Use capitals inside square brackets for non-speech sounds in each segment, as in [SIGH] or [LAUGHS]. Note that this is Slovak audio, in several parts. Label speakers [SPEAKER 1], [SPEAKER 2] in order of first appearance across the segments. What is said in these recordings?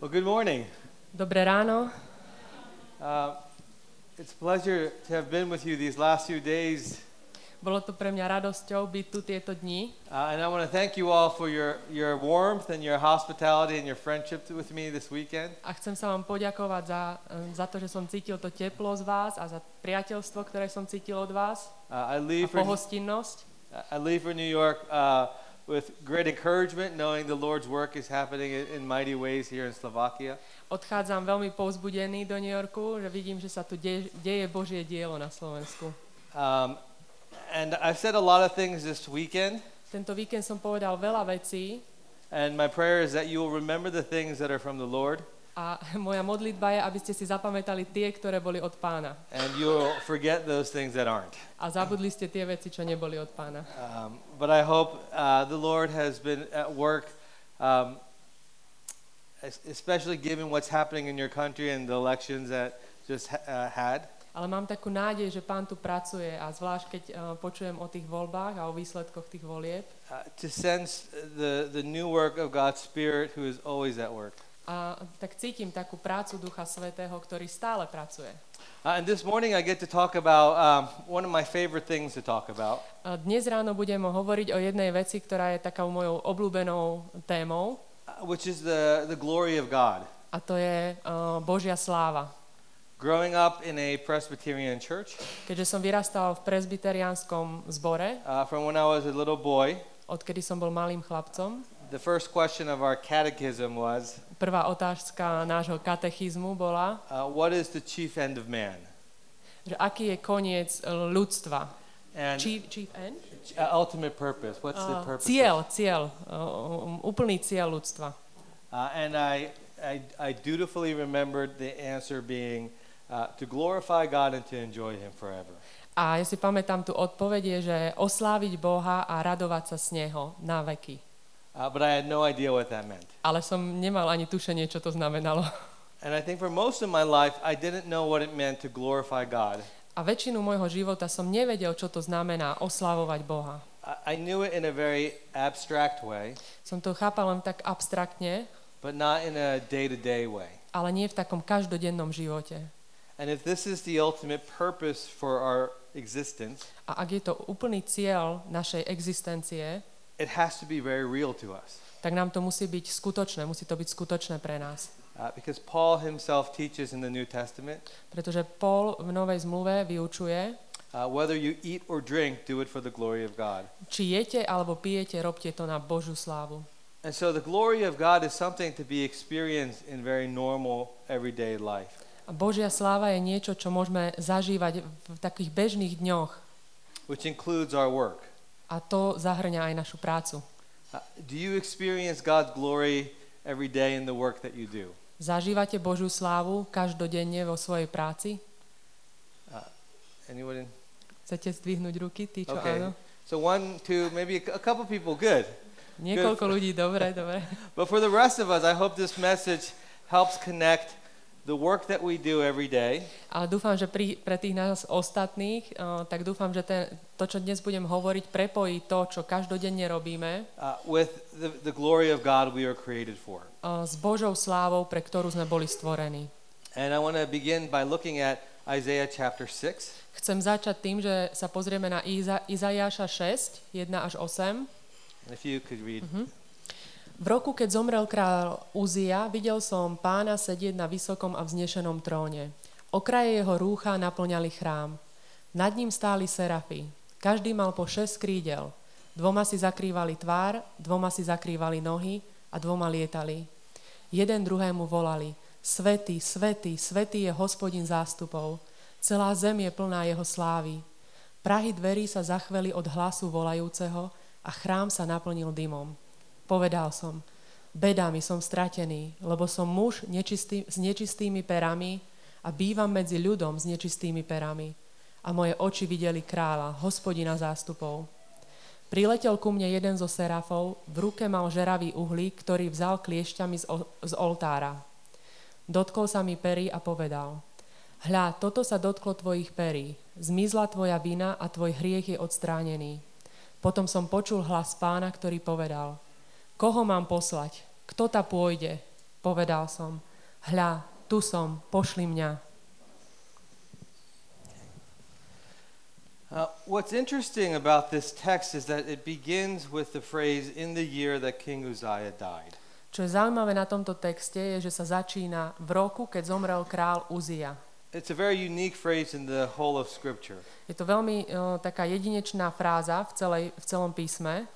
[SPEAKER 1] Well, good morning.
[SPEAKER 2] Dobré ráno.
[SPEAKER 1] Uh, it's a pleasure to have been with you these last few days.
[SPEAKER 2] Bolo to pre mňa radosťou byť tu tieto dni.
[SPEAKER 1] Uh, and I want to thank you all for your, your warmth and your hospitality and your friendship with me this weekend.
[SPEAKER 2] A chcem sa vám poďakovať za, za to, že som cítil to teplo z vás a za priateľstvo, ktoré som cítil od vás
[SPEAKER 1] Uh, I
[SPEAKER 2] a
[SPEAKER 1] leave for
[SPEAKER 2] pohostinnosť.
[SPEAKER 1] I leave for New York uh, with great encouragement, knowing the Lord's work is happening in, mighty ways here in Slovakia.
[SPEAKER 2] Odchádzam veľmi povzbudený do New Yorku, že vidím, že sa tu deje, deje Božie dielo na Slovensku.
[SPEAKER 1] Um, and I've said a lot of things this weekend,
[SPEAKER 2] Tento víkend som povedal veľa vecí
[SPEAKER 1] and my prayer is that you will remember the things that are from the Lord,
[SPEAKER 2] a [LAUGHS] moja modlitba je, aby ste si zapamätali tie, ktoré boli od pána.
[SPEAKER 1] and you'll forget those things that aren't.
[SPEAKER 2] A zabudli ste tie veci, čo neboli od pána.
[SPEAKER 1] Um, but I hope uh, the Lord has been at work, um, es- especially given what's happening in your country and the elections that just uh, had.
[SPEAKER 2] Ale mám takú nádej, že pán tu pracuje a zvlášť keď uh, počujem o tých voľbách a o výsledkoch tých volieb
[SPEAKER 1] Uh, to sense the, the new work of God's Spirit who is always at work.
[SPEAKER 2] A tak cítim takú prácu Ducha Svetého, ktorý stále pracuje.
[SPEAKER 1] Uh, and this morning I get to talk about um, one of my favorite things to talk about,
[SPEAKER 2] A dnes ráno budem hovoriť o jednej veci, ktorá je takou mojou obľúbenou témou
[SPEAKER 1] uh, which is the, the glory of God.
[SPEAKER 2] a to je uh, Božia sláva.
[SPEAKER 1] Growing up in a Presbyterian church,
[SPEAKER 2] Keďže som vyrastal v presbyteriánskom zbore,
[SPEAKER 1] uh, from when I was a little boy,
[SPEAKER 2] odkedy som bol malým chlapcom,
[SPEAKER 1] the first question of our catechism was,
[SPEAKER 2] prvá otázka nášho katechizmu bola,
[SPEAKER 1] uh, What is the chief end of man?
[SPEAKER 2] že aký je koniec eh, ľudstva.
[SPEAKER 1] And
[SPEAKER 2] Chief, chief end?
[SPEAKER 1] uh, ultimate purpose. What's the
[SPEAKER 2] Uh,
[SPEAKER 1] purpose?
[SPEAKER 2] cieľ, cieľ, uh, úplný cieľ ľudstva.
[SPEAKER 1] Uh, and I, I, I dutifully remembered the answer being uh, to glorify God and to enjoy Him forever.
[SPEAKER 2] A ja si pamätám tu odpovedie, že osláviť Boha a radovať sa z Neho na veky.
[SPEAKER 1] Uh, but I had no idea what that meant.
[SPEAKER 2] Ale som nemal ani tušenie, čo to znamenalo. [LAUGHS]
[SPEAKER 1] And I think for most of my life, I didn't know what it meant to glorify God.
[SPEAKER 2] A väčšinu môjho života som nevedel, čo to znamená oslavovať Boha.
[SPEAKER 1] I, knew it in a very abstract way,
[SPEAKER 2] Som to chápal len tak abstraktne,
[SPEAKER 1] but not in a day to day way.
[SPEAKER 2] ale nie v takom každodennom živote.
[SPEAKER 1] And if this is the ultimate purpose for our existence,
[SPEAKER 2] A ak je to úplný cieľ našej existencie,
[SPEAKER 1] it has to be very real to us.
[SPEAKER 2] tak nám to musí byť skutočné, musí to byť skutočné pre nás.
[SPEAKER 1] Uh, because Paul himself teaches in the New Testament
[SPEAKER 2] Pretože Paul v Novej zmluve vyučuje,
[SPEAKER 1] uh, whether you eat or drink, do it for the glory of God.
[SPEAKER 2] či jete alebo pijete, robte to na Božú slávu.
[SPEAKER 1] And so the glory of God is something to be experienced in very normal, everyday life.
[SPEAKER 2] A Božia sláva je niečo, čo môžeme zažívať v takých bežných dňoch.
[SPEAKER 1] which includes our work.
[SPEAKER 2] A to zahrňa aj našu prácu.
[SPEAKER 1] Uh, do you experience God's glory every day in the work that you do?
[SPEAKER 2] Zažívate Božiu slávu každodenne vo svojej práci?
[SPEAKER 1] Uh, anyone?
[SPEAKER 2] Chcete zdvihnúť ruky, tí, čo
[SPEAKER 1] Okay.
[SPEAKER 2] áno?
[SPEAKER 1] So one, two, maybe a couple people. Good.
[SPEAKER 2] Niekoľko ľudí, dobre, dobre. [LAUGHS]
[SPEAKER 1] But for the rest of us, I hope this message helps connect the work that we do every day
[SPEAKER 2] Ale dúfam, že pri, pre tých nás ostatných, uh, tak dúfam, že ten, to, čo dnes budem hovoriť, prepojí to, čo každodenne robíme
[SPEAKER 1] uh, with the, the glory of God we are created for.
[SPEAKER 2] uh, s Božou slávou, pre ktorú sme boli stvorení.
[SPEAKER 1] And I want to begin by looking at Isaiah chapter 6.
[SPEAKER 2] Chcem začať tým, že sa pozrieme na Iza, Izajáša 6, 1 až 8.
[SPEAKER 1] And if you could read.
[SPEAKER 2] V roku, keď zomrel král Uzia, videl som pána sedieť na vysokom a vznešenom tróne. Okraje jeho rúcha naplňali chrám. Nad ním stáli serafy. Každý mal po šesť krídel. Dvoma si zakrývali tvár, dvoma si zakrývali nohy a dvoma lietali. Jeden druhému volali, Svetý, svetý, svetý je hospodin zástupov. Celá zem je plná jeho slávy. Prahy dverí sa zachveli od hlasu volajúceho a chrám sa naplnil dymom. Povedal som, beda mi som stratený, lebo som muž nečistý, s nečistými perami a bývam medzi ľudom s nečistými perami. A moje oči videli kráľa, hospodina zástupov. Priletel ku mne jeden zo serafov, v ruke mal žeravý uhlík, ktorý vzal kliešťami z, o- z oltára. Dotkol sa mi pery a povedal, hľa, toto sa dotklo tvojich perí, zmizla tvoja vina a tvoj hriech je odstránený. Potom som počul hlas pána, ktorý povedal, Koho mám poslať? Kto ta pôjde? Povedal som. Hľa, tu som, pošli mňa.
[SPEAKER 1] Uh, what's interesting about this text is that it begins with the phrase, in the year that King Uzziah died.
[SPEAKER 2] Čo je zaujímavé na tomto texte je, že sa začína v roku, keď zomrel král Uzia.
[SPEAKER 1] It's a very unique phrase in the whole of Scripture.
[SPEAKER 2] Je to veľmi uh, taká jedinečná fráza v, celej, v celom písme.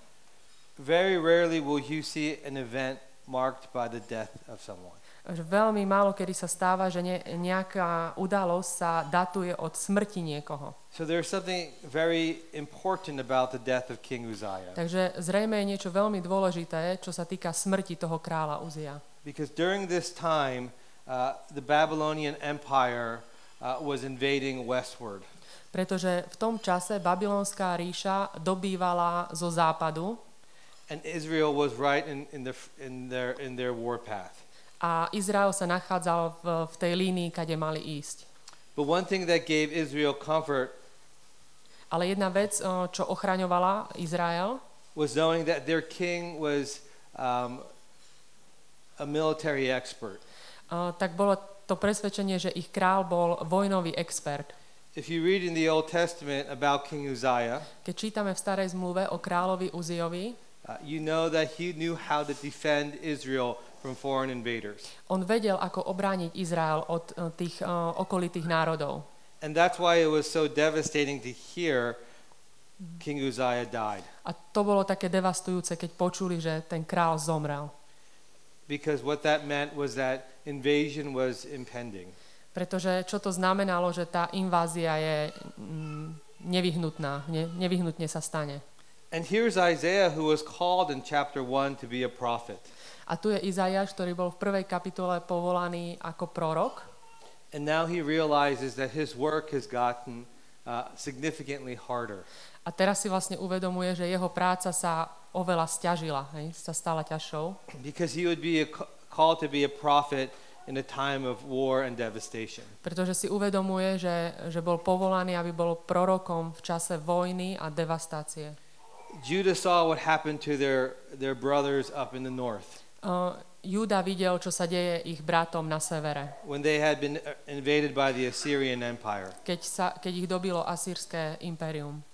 [SPEAKER 1] Very rarely will you see an event marked by the death of someone.
[SPEAKER 2] Veľmi málo kedy sa stáva, že ne, nejaká udalosť sa datuje od smrti niekoho.
[SPEAKER 1] So there's something very important about the death of King Uzziah.
[SPEAKER 2] Takže zrejme je niečo veľmi dôležité, čo sa týka smrti toho kráľa Uzia.
[SPEAKER 1] Because during this time, uh, the Babylonian Empire uh, was invading westward.
[SPEAKER 2] Pretože v tom čase babylonská ríša dobývala zo západu
[SPEAKER 1] And Israel was right in, in, the, in, their, in their warpath.
[SPEAKER 2] a Izrael sa nachádzal v, v tej línii, kade mali ísť.
[SPEAKER 1] But one thing that gave Israel comfort
[SPEAKER 2] Ale jedna vec, čo ochraňovala Izrael,
[SPEAKER 1] was knowing that their king was um, a military expert.
[SPEAKER 2] tak bolo to presvedčenie, že ich král bol vojnový expert.
[SPEAKER 1] If you read in the Old Testament about King Uzziah,
[SPEAKER 2] Keď čítame v starej zmluve o kráľovi Uziovi,
[SPEAKER 1] uh, you know that he knew how to defend Israel from foreign invaders.
[SPEAKER 2] on vedel, ako obrániť Izrael od o, tých o, okolitých národov.
[SPEAKER 1] And that's why it was so devastating to hear King Uzziah died.
[SPEAKER 2] A to bolo také devastujúce, keď počuli, že ten král zomrel.
[SPEAKER 1] Because what that meant was that invasion was impending.
[SPEAKER 2] Pretože čo to znamenalo, že tá invázia je mm, nevyhnutná, ne, nevyhnutne sa stane.
[SPEAKER 1] And here's Isaiah who was called in chapter 1 to be a prophet.
[SPEAKER 2] A tu je Izajáš, ktorý bol v prvej kapitole povolaný ako prorok
[SPEAKER 1] And now he realizes that his work has gotten uh, significantly harder.
[SPEAKER 2] a teraz si vlastne uvedomuje, že jeho práca sa oveľa stiažila, hej, sa stala ťažšou,
[SPEAKER 1] Because he would be a, called to be a prophet in a time of war and devastation.
[SPEAKER 2] pretože si uvedomuje, že, že bol povolaný, aby bol prorokom v čase vojny a devastácie.
[SPEAKER 1] Judah saw what happened to their, their brothers up in the north
[SPEAKER 2] Uh, Júda videl, čo sa deje ich bratom na severe,
[SPEAKER 1] when they had been uh, invaded by the Assyrian Empire.
[SPEAKER 2] keď, sa, keď ich dobilo asýrske impérium.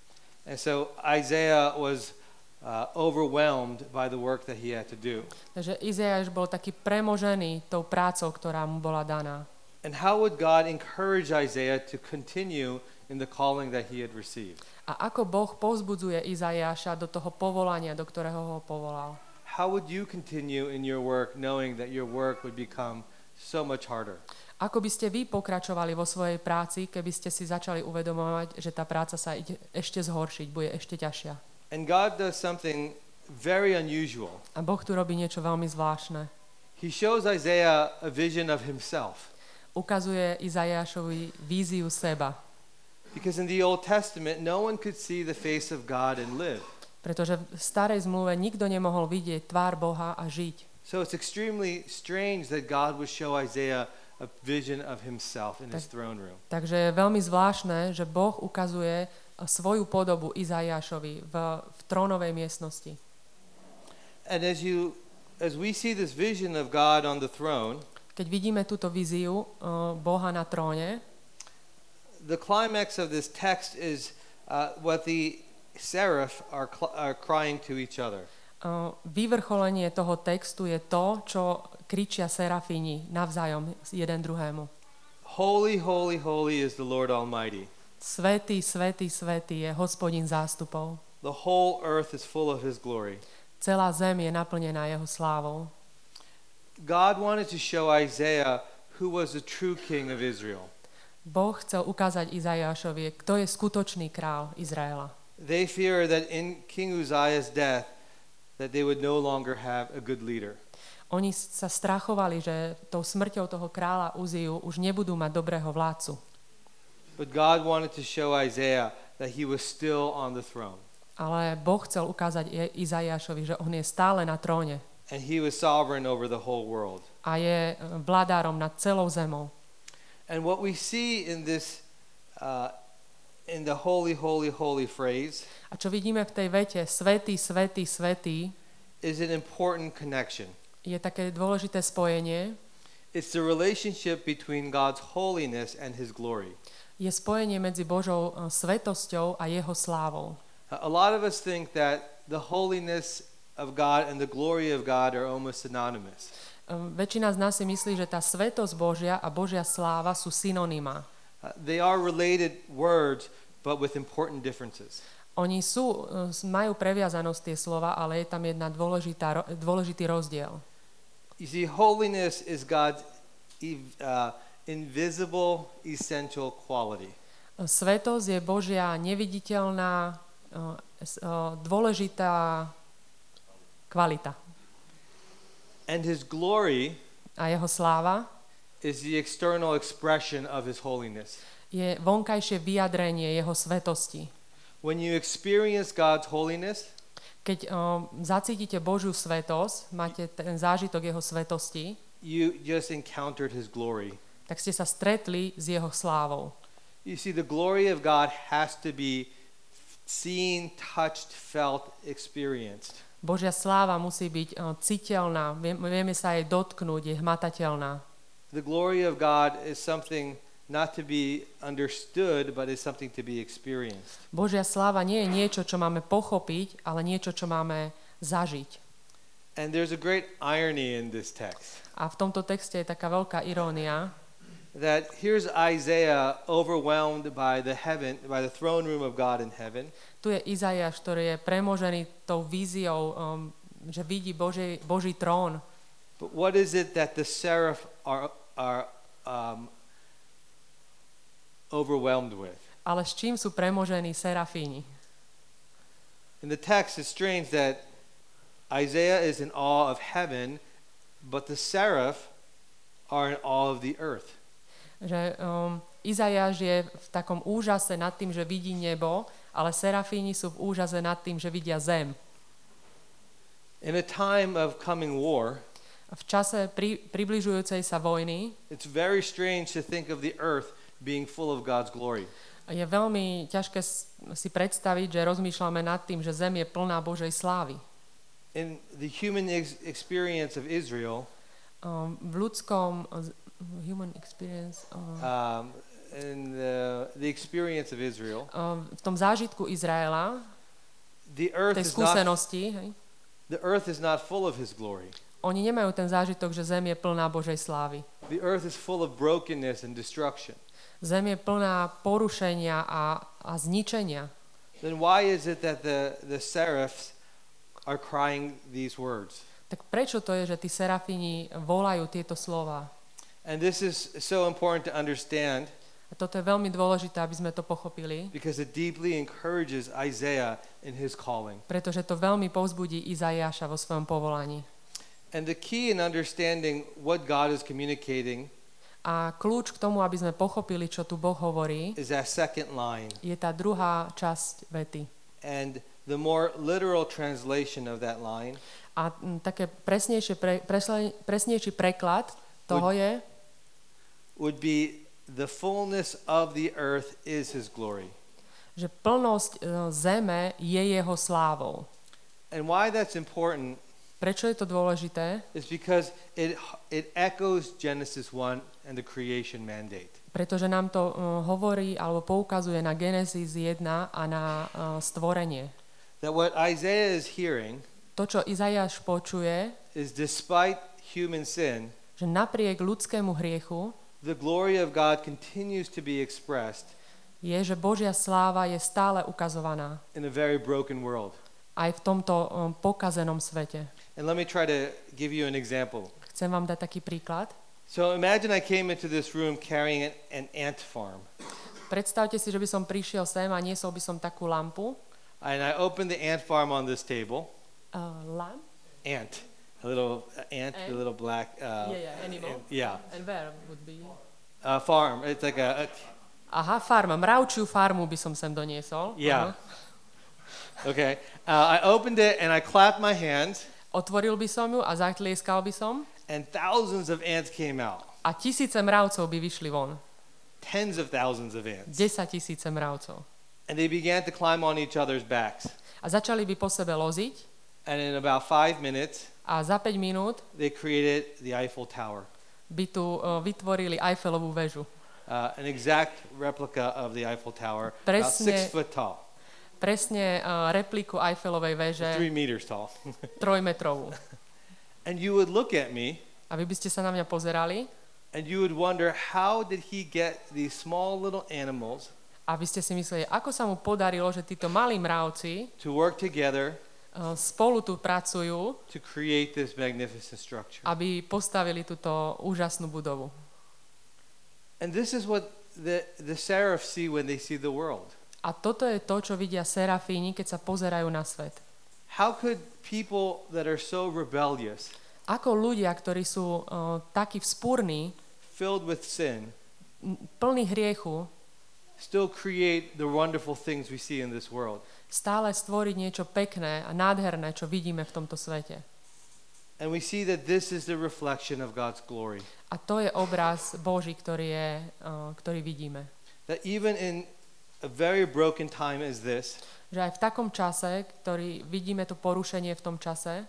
[SPEAKER 1] And so Isaiah was uh, overwhelmed by the work that he had to do.
[SPEAKER 2] Takže Izajáš bol taký premožený tou prácou, ktorá mu bola daná.
[SPEAKER 1] And how would God encourage Isaiah to continue in the calling that he had received?
[SPEAKER 2] A ako Boh povzbudzuje Izajáša do toho povolania, do ktorého ho povolal.
[SPEAKER 1] How would you continue in your work knowing that your work would become so much harder?
[SPEAKER 2] Ako by ste vy pokračovali vo svojej práci, keby ste si začali uvedomovať, že tá práca sa ide ešte zhoršiť, bude ešte ťažšia.
[SPEAKER 1] And God does something very unusual.
[SPEAKER 2] A Boh tu robí niečo veľmi zvláštne.
[SPEAKER 1] He shows Isaiah a vision of himself.
[SPEAKER 2] Ukazuje Izajášovi víziu seba.
[SPEAKER 1] Because in the Old Testament, no one could see the face of God and live.
[SPEAKER 2] Pretože v starej zmluve nikto nemohol vidieť tvár Boha a žiť.
[SPEAKER 1] So it's extremely strange that God would show Isaiah a vision of himself in his throne room.
[SPEAKER 2] Takže je veľmi zvláštne, že Boh ukazuje svoju podobu Izajášovi v, v trónovej miestnosti.
[SPEAKER 1] And as you as we see this vision of God on the throne,
[SPEAKER 2] Keď vidíme túto víziu uh, Boha na tróne,
[SPEAKER 1] the climax of this text is uh, what the seraph are, cl- are crying to each other.
[SPEAKER 2] uh, vyvrcholenie toho textu je to, čo kričia serafíni navzájom jeden druhému.
[SPEAKER 1] Holy, holy, holy is the Lord Almighty.
[SPEAKER 2] Svetý, svetý, svetý je hospodin zástupov.
[SPEAKER 1] The whole earth is full of his glory.
[SPEAKER 2] Celá zem je naplnená jeho slávou.
[SPEAKER 1] God wanted to show Isaiah who was the true king of Israel.
[SPEAKER 2] Boh chcel ukázať Izajášovi, kto je skutočný král Izraela.
[SPEAKER 1] They fear that in King Uzziah's death that they would no longer have a good leader.
[SPEAKER 2] Oni sa strachovali, že tou smrťou toho kráľa Uziu už nebudú mať dobrého vládcu.
[SPEAKER 1] But God wanted to show Isaiah that he was still on the throne.
[SPEAKER 2] Ale Boh chcel ukázať Izajášovi, že on je stále na tróne
[SPEAKER 1] And he was sovereign over the whole world.
[SPEAKER 2] a je e, vládárom nad celou zemou.
[SPEAKER 1] And what we see in this, uh, in the holy, holy, holy phrase,
[SPEAKER 2] A čo vidíme v tej vete, svetý, svetý, svetý,
[SPEAKER 1] is an important connection.
[SPEAKER 2] je také dôležité spojenie.
[SPEAKER 1] It's the relationship between God's holiness and his glory.
[SPEAKER 2] Je spojenie medzi Božou eh, svetosťou a jeho slávou.
[SPEAKER 1] A lot of us think that the holiness of God and the glory of God are almost synonymous.
[SPEAKER 2] Um, Väčšina z nás si myslí, že tá svetosť Božia a Božia sláva sú synonymá.
[SPEAKER 1] Uh, they are related words, but with important differences.
[SPEAKER 2] Oni sú, s- majú previazanosť tie slova, ale je tam jedna dôležitá, dôležitý rozdiel.
[SPEAKER 1] You see, holiness is God's uh, invisible, essential quality.
[SPEAKER 2] Svetosť je Božia neviditeľná, uh, uh, dôležitá kvalita.
[SPEAKER 1] And his glory
[SPEAKER 2] A jeho sláva
[SPEAKER 1] is the external expression of his holiness.
[SPEAKER 2] je vonkajšie vyjadrenie jeho svetosti.
[SPEAKER 1] When you experience God's holiness,
[SPEAKER 2] Keď um, zacítite Božiu svetosť, máte ten zážitok jeho svetosti,
[SPEAKER 1] you just encountered his glory.
[SPEAKER 2] tak ste sa stretli s jeho slávou.
[SPEAKER 1] You see, the glory of God has to be seen, touched, felt, experienced.
[SPEAKER 2] Božia sláva musí byť uh, citeľná, vie- vieme sa jej dotknúť, je hmatateľná.
[SPEAKER 1] The glory of God is something not to be understood, but is something to be experienced.
[SPEAKER 2] Božia sláva nie je niečo, čo máme pochopiť, ale niečo, čo máme zažiť.
[SPEAKER 1] And there's a great irony in this text
[SPEAKER 2] A v tomto texte je taká veľká irónia,
[SPEAKER 1] that here's Isaiah overwhelmed by the heaven, by the throne room of God in heaven,
[SPEAKER 2] tu je Izaiáš, ktorý je premožený tou víziou, um, že vidí Boží, Boží trón.
[SPEAKER 1] but what is it that the seraph are are um, overwhelmed with?
[SPEAKER 2] Ale s čím sú premožení serafíni?
[SPEAKER 1] In the text, it's strange that Isaiah is in awe of heaven, but the seraph are in awe of the earth.
[SPEAKER 2] Že um, Izajáš je v takom úžase nad tým, že vidí nebo, ale serafíni sú v úžase nad tým, že vidia zem.
[SPEAKER 1] In a time of coming war,
[SPEAKER 2] V čase pri, približujúcej sa vojny
[SPEAKER 1] it's very strange to think of the earth being full of God's glory.
[SPEAKER 2] je veľmi ťažké si predstaviť, že rozmýšľame nad tým, že zem je plná Božej slávy.
[SPEAKER 1] In the human ex- experience of Israel,
[SPEAKER 2] Um, v ľudskom human experience, uh,
[SPEAKER 1] um, in the, the experience of Israel,
[SPEAKER 2] um, v tom zážitku Izraela,
[SPEAKER 1] the earth
[SPEAKER 2] tej
[SPEAKER 1] is not
[SPEAKER 2] skúsenosti, hej,
[SPEAKER 1] the earth is not full of His glory.
[SPEAKER 2] oni nemajú ten zážitok, že zem je plná Božej slávy.
[SPEAKER 1] The earth is full of brokenness and destruction.
[SPEAKER 2] Zem je plná porušenia a, a zničenia.
[SPEAKER 1] Then why is it that the, the seraphs are crying these words?
[SPEAKER 2] Tak prečo to je, že tí serafíni volajú tieto slova?
[SPEAKER 1] And this is so important to understand
[SPEAKER 2] A toto je veľmi dôležité, aby sme to pochopili,
[SPEAKER 1] because it deeply encourages Isaiah in his calling.
[SPEAKER 2] pretože to veľmi povzbudí Izaiáša vo svojom povolaní.
[SPEAKER 1] And the key in understanding what God is communicating
[SPEAKER 2] A kľúč k tomu, aby sme pochopili, čo tu Boh hovorí, je tá druhá časť vety.
[SPEAKER 1] And the more literal translation of that line
[SPEAKER 2] A také presnejšie pre, presle, presnejší preklad toho je,
[SPEAKER 1] would be the fullness of the earth is his glory.
[SPEAKER 2] že plnosť e, zeme je jeho slávou.
[SPEAKER 1] And why that's important
[SPEAKER 2] Prečo je to dôležité?
[SPEAKER 1] is because it, it echoes Genesis 1 and the creation mandate.
[SPEAKER 2] Pretože nám to uh, hovorí alebo poukazuje na Genesis 1 a na uh, stvorenie.
[SPEAKER 1] That what Isaiah is hearing
[SPEAKER 2] To, čo Izajáš počuje,
[SPEAKER 1] is despite human sin,
[SPEAKER 2] že napriek ľudskému hriechu
[SPEAKER 1] the glory of God continues to be expressed
[SPEAKER 2] je, že Božia sláva je stále ukazovaná
[SPEAKER 1] in a very broken world.
[SPEAKER 2] aj v tomto um, pokazenom svete.
[SPEAKER 1] And let me try to give you an example.
[SPEAKER 2] Chcem vám dať taký príklad.
[SPEAKER 1] So imagine I came into this room carrying an, an ant farm,
[SPEAKER 2] Predstavte si, že by som prišiel sem a niesol by som takú lampu.
[SPEAKER 1] and I opened the ant farm on this table.
[SPEAKER 2] Uh, lamp?
[SPEAKER 1] Ant, a little uh, ant, a
[SPEAKER 2] Ant?
[SPEAKER 1] little black. Uh,
[SPEAKER 2] Yeah, yeah, animal.
[SPEAKER 1] Yeah,
[SPEAKER 2] And where would be?
[SPEAKER 1] a farm. It's like a, a
[SPEAKER 2] Aha, farma. Mravčiu farmu by som sem doniesol.
[SPEAKER 1] yeah. Okay. Uh, I opened it and I clapped my hands,
[SPEAKER 2] Otvoril by som ju a zatlieskal by som
[SPEAKER 1] and thousands of ants came out.
[SPEAKER 2] a tisíce mravcov by vyšli von.
[SPEAKER 1] Tens of thousands of ants.
[SPEAKER 2] 10 tisíce mravcov.
[SPEAKER 1] And they began to climb on each other's backs.
[SPEAKER 2] A začali by po sebe loziť
[SPEAKER 1] And in about five minutes,
[SPEAKER 2] a za 5 minút
[SPEAKER 1] they created the Eiffel Tower,
[SPEAKER 2] by tu uh, vytvorili Eiffelovú väžu.
[SPEAKER 1] uh, an exact replica of the Eiffel Tower, about
[SPEAKER 2] Presne-
[SPEAKER 1] six foot tall,
[SPEAKER 2] Presne uh, repliku Eiffelovej väže,
[SPEAKER 1] three meters tall. [LAUGHS]
[SPEAKER 2] trojmetrovú.
[SPEAKER 1] and you would look at me
[SPEAKER 2] A vy by ste sa na mňa pozerali
[SPEAKER 1] and you would wonder how did he get these small little animals
[SPEAKER 2] a vy ste si mysleli, ako sa mu podarilo, že títo malí mravci
[SPEAKER 1] to work together
[SPEAKER 2] spolu tu pracujú,
[SPEAKER 1] to create this magnificent structure.
[SPEAKER 2] aby postavili túto úžasnú budovu.
[SPEAKER 1] And this is what the, the seraphs see when they see the world.
[SPEAKER 2] A toto je to, čo vidia serafíni, keď sa pozerajú na svet.
[SPEAKER 1] How could people that are so rebellious,
[SPEAKER 2] Ako ľudia, ktorí sú uh, takí vzpúrni,
[SPEAKER 1] filled with sin,
[SPEAKER 2] plní hriechu,
[SPEAKER 1] still create the wonderful things we see in this world?
[SPEAKER 2] Stále stvoriť niečo pekné a nádherné, čo vidíme v tomto svete.
[SPEAKER 1] And we see that this is the reflection of God's glory.
[SPEAKER 2] A to je obraz Boží, ktorý, je, uh, ktorý vidíme.
[SPEAKER 1] That even in a very broken time as this,
[SPEAKER 2] Že aj v takom čase, ktorý vidíme to porušenie v tom čase,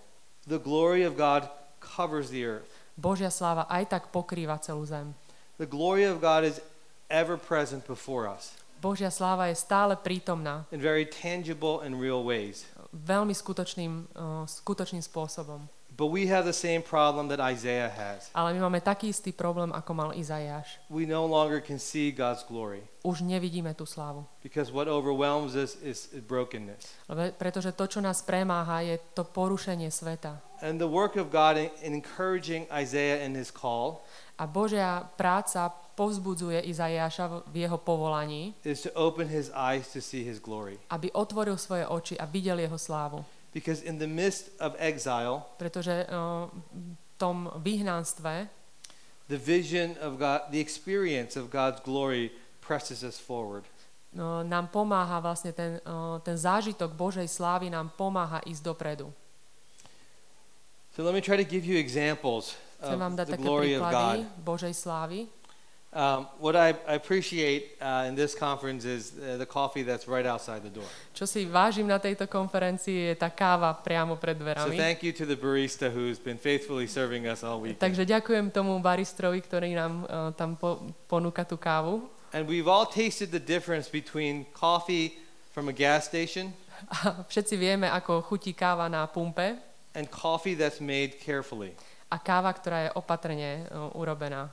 [SPEAKER 1] the glory of God covers the earth.
[SPEAKER 2] Božia sláva aj tak pokrýva celú zem.
[SPEAKER 1] The glory of God is ever present before us
[SPEAKER 2] Božia sláva je stále prítomná
[SPEAKER 1] in very tangible and real ways.
[SPEAKER 2] veľmi skutočným, uh, skutočným spôsobom.
[SPEAKER 1] But we have the same problem that Isaiah has.
[SPEAKER 2] Ale my máme taký istý problém, ako mal Izajáš.
[SPEAKER 1] We no longer can see God's glory
[SPEAKER 2] Už nevidíme tú slávu.
[SPEAKER 1] because what overwhelms us is brokenness.
[SPEAKER 2] Lebe- Pretože to, čo nás premáha, je to porušenie sveta.
[SPEAKER 1] And the work of God in, in encouraging Isaiah in his call
[SPEAKER 2] A Božia práca povzbudzuje Izajáša v jeho povolaní,
[SPEAKER 1] is to open his eyes to see his glory.
[SPEAKER 2] aby otvoril svoje oči a videl jeho slávu.
[SPEAKER 1] Because in the midst of exile,
[SPEAKER 2] Pretože uh, tom vyhnanstve
[SPEAKER 1] the vision of God, the experience of God's glory presses us forward.
[SPEAKER 2] no, nám pomáha vlastne ten, uh, ten zážitok Božej slávy nám pomáha ísť dopredu.
[SPEAKER 1] So let me try to give you examples
[SPEAKER 2] Chcem vám
[SPEAKER 1] of
[SPEAKER 2] dať
[SPEAKER 1] the glory of God.
[SPEAKER 2] Božej slávy.
[SPEAKER 1] Um, what I, appreciate uh, in this conference is uh, the coffee that's right outside the door.
[SPEAKER 2] Čo si vážim na tejto konferencii je tá káva priamo pred
[SPEAKER 1] So
[SPEAKER 2] dverami.
[SPEAKER 1] thank you to the barista who's been faithfully serving us all week.
[SPEAKER 2] Takže ďakujem tomu baristrovi, ktorý nám uh, tam po, ponúka tú kávu.
[SPEAKER 1] And we've all tasted the difference between coffee from a gas station [LAUGHS]
[SPEAKER 2] A všetci vieme, ako chutí káva na pumpe
[SPEAKER 1] and coffee that's made carefully.
[SPEAKER 2] a káva, ktorá je opatrne uh, urobená.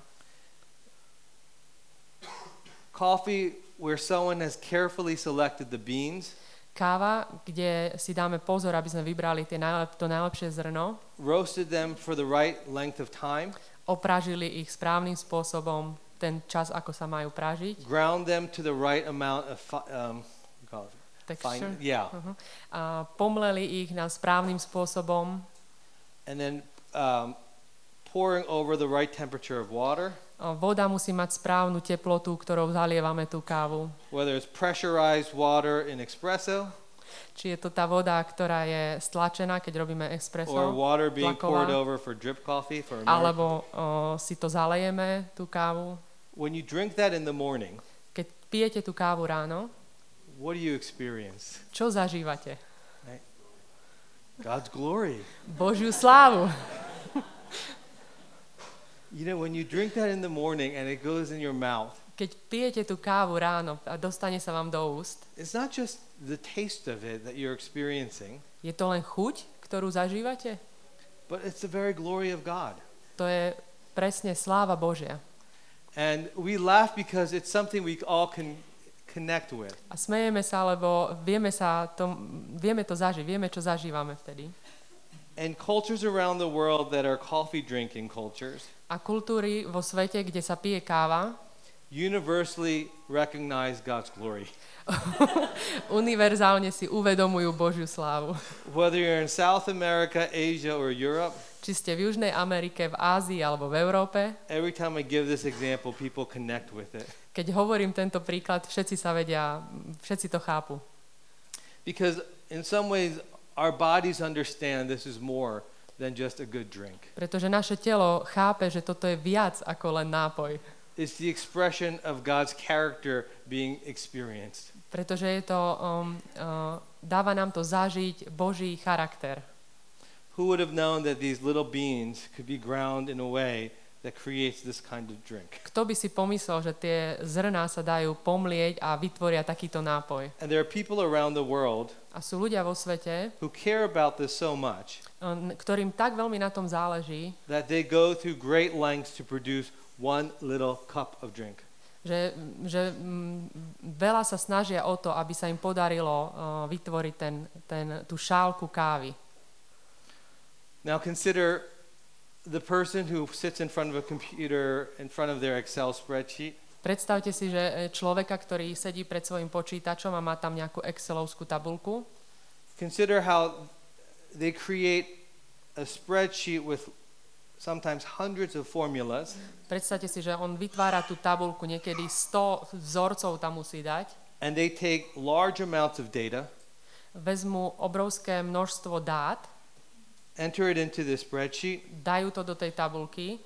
[SPEAKER 1] Coffee where someone has carefully selected the beans,
[SPEAKER 2] Káva, kde si dáme pozor, aby sme vybrali tie najlep- to najlepšie zrno,
[SPEAKER 1] roasted them for the right length of time,
[SPEAKER 2] opražili ich správnym spôsobom, ten čas, ako sa majú pražiť,
[SPEAKER 1] ground them to the right amount of fi- um,
[SPEAKER 2] texture,
[SPEAKER 1] fine, yeah,
[SPEAKER 2] uh-huh. a pomleli ich na správnym spôsobom,
[SPEAKER 1] and then um, pouring over the right temperature of water,
[SPEAKER 2] voda musí mať správnu teplotu, ktorou zalievame tú kávu.
[SPEAKER 1] whether it's pressurized water in espresso
[SPEAKER 2] Či je to tá voda, ktorá je stlačená, keď robíme
[SPEAKER 1] or
[SPEAKER 2] espresso,
[SPEAKER 1] water being poured
[SPEAKER 2] tlaková,
[SPEAKER 1] over for drip coffee for American.
[SPEAKER 2] alebo o, si to zalejeme, tú kávu.
[SPEAKER 1] When you drink that in the morning,
[SPEAKER 2] Keď pijete tú kávu ráno,
[SPEAKER 1] what do you experience?
[SPEAKER 2] čo zažívate?
[SPEAKER 1] God's glory.
[SPEAKER 2] Božiu slávu. [LAUGHS]
[SPEAKER 1] You know, when you drink that in the morning and it goes in your mouth,
[SPEAKER 2] Keď pijete tú kávu ráno a dostane sa vám do úst,
[SPEAKER 1] it's not just the taste of it that you're experiencing,
[SPEAKER 2] je to len chuť, ktorú zažívate?
[SPEAKER 1] but it's the very glory of God.
[SPEAKER 2] To je presne sláva Božia.
[SPEAKER 1] And we laugh because it's something we all can connect with.
[SPEAKER 2] A smejeme sa, lebo vieme, sa to, vieme to zažiť, vieme, čo zažívame vtedy.
[SPEAKER 1] And cultures around the world that are coffee drinking cultures
[SPEAKER 2] A kultúry vo svete, kde sa pije káva,
[SPEAKER 1] universally recognize God's glory. [LAUGHS]
[SPEAKER 2] univerzálne si uvedomujú Božiu slávu.
[SPEAKER 1] Whether you're in South America, Asia, or Europe,
[SPEAKER 2] Či ste v Južnej Amerike, v Ázii alebo v Európe,
[SPEAKER 1] every time I give this example, people connect with it.
[SPEAKER 2] keď hovorím tento príklad, všetci sa vedia, všetci to chápu.
[SPEAKER 1] Because in some ways, our bodies understand this is more than just a good drink.
[SPEAKER 2] Pretože naše telo chápe, že toto je viac ako len nápoj.
[SPEAKER 1] It's the expression of God's character being experienced.
[SPEAKER 2] Pretože je to, um, uh, dáva nám to zažiť Boží charakter.
[SPEAKER 1] who would have known that these little beans could be ground in a way that creates this kind of drink?
[SPEAKER 2] Kto by si pomyslel, že tie zrná sa dajú pomlieť a vytvoria takýto nápoj?
[SPEAKER 1] And there are people around the world
[SPEAKER 2] A sú ľudia vo svete,
[SPEAKER 1] who care about this so much
[SPEAKER 2] n- ktorým tak veľmi na tom záleží,
[SPEAKER 1] that they go through great lengths to produce one little cup of drink.
[SPEAKER 2] že, že mm, veľa sa snažia o to, aby sa im podarilo uh, vytvoriť ten, ten, tú šálku kávy.
[SPEAKER 1] Now consider the person who sits in front of a computer in front of their Excel spreadsheet
[SPEAKER 2] Predstavte si, že e, človeka, ktorý sedí pred svojim počítačom a má tam nejakú Excelovskú tabulku,
[SPEAKER 1] Consider how they create a spreadsheet with sometimes hundreds of formulas,
[SPEAKER 2] predstavte si, že on vytvára tú tabulku, niekedy 100 vzorcov tam musí dať,
[SPEAKER 1] and they take large amounts of data,
[SPEAKER 2] vezmú obrovské množstvo dát,
[SPEAKER 1] enter it into the spreadsheet,
[SPEAKER 2] dajú to do tej tabulky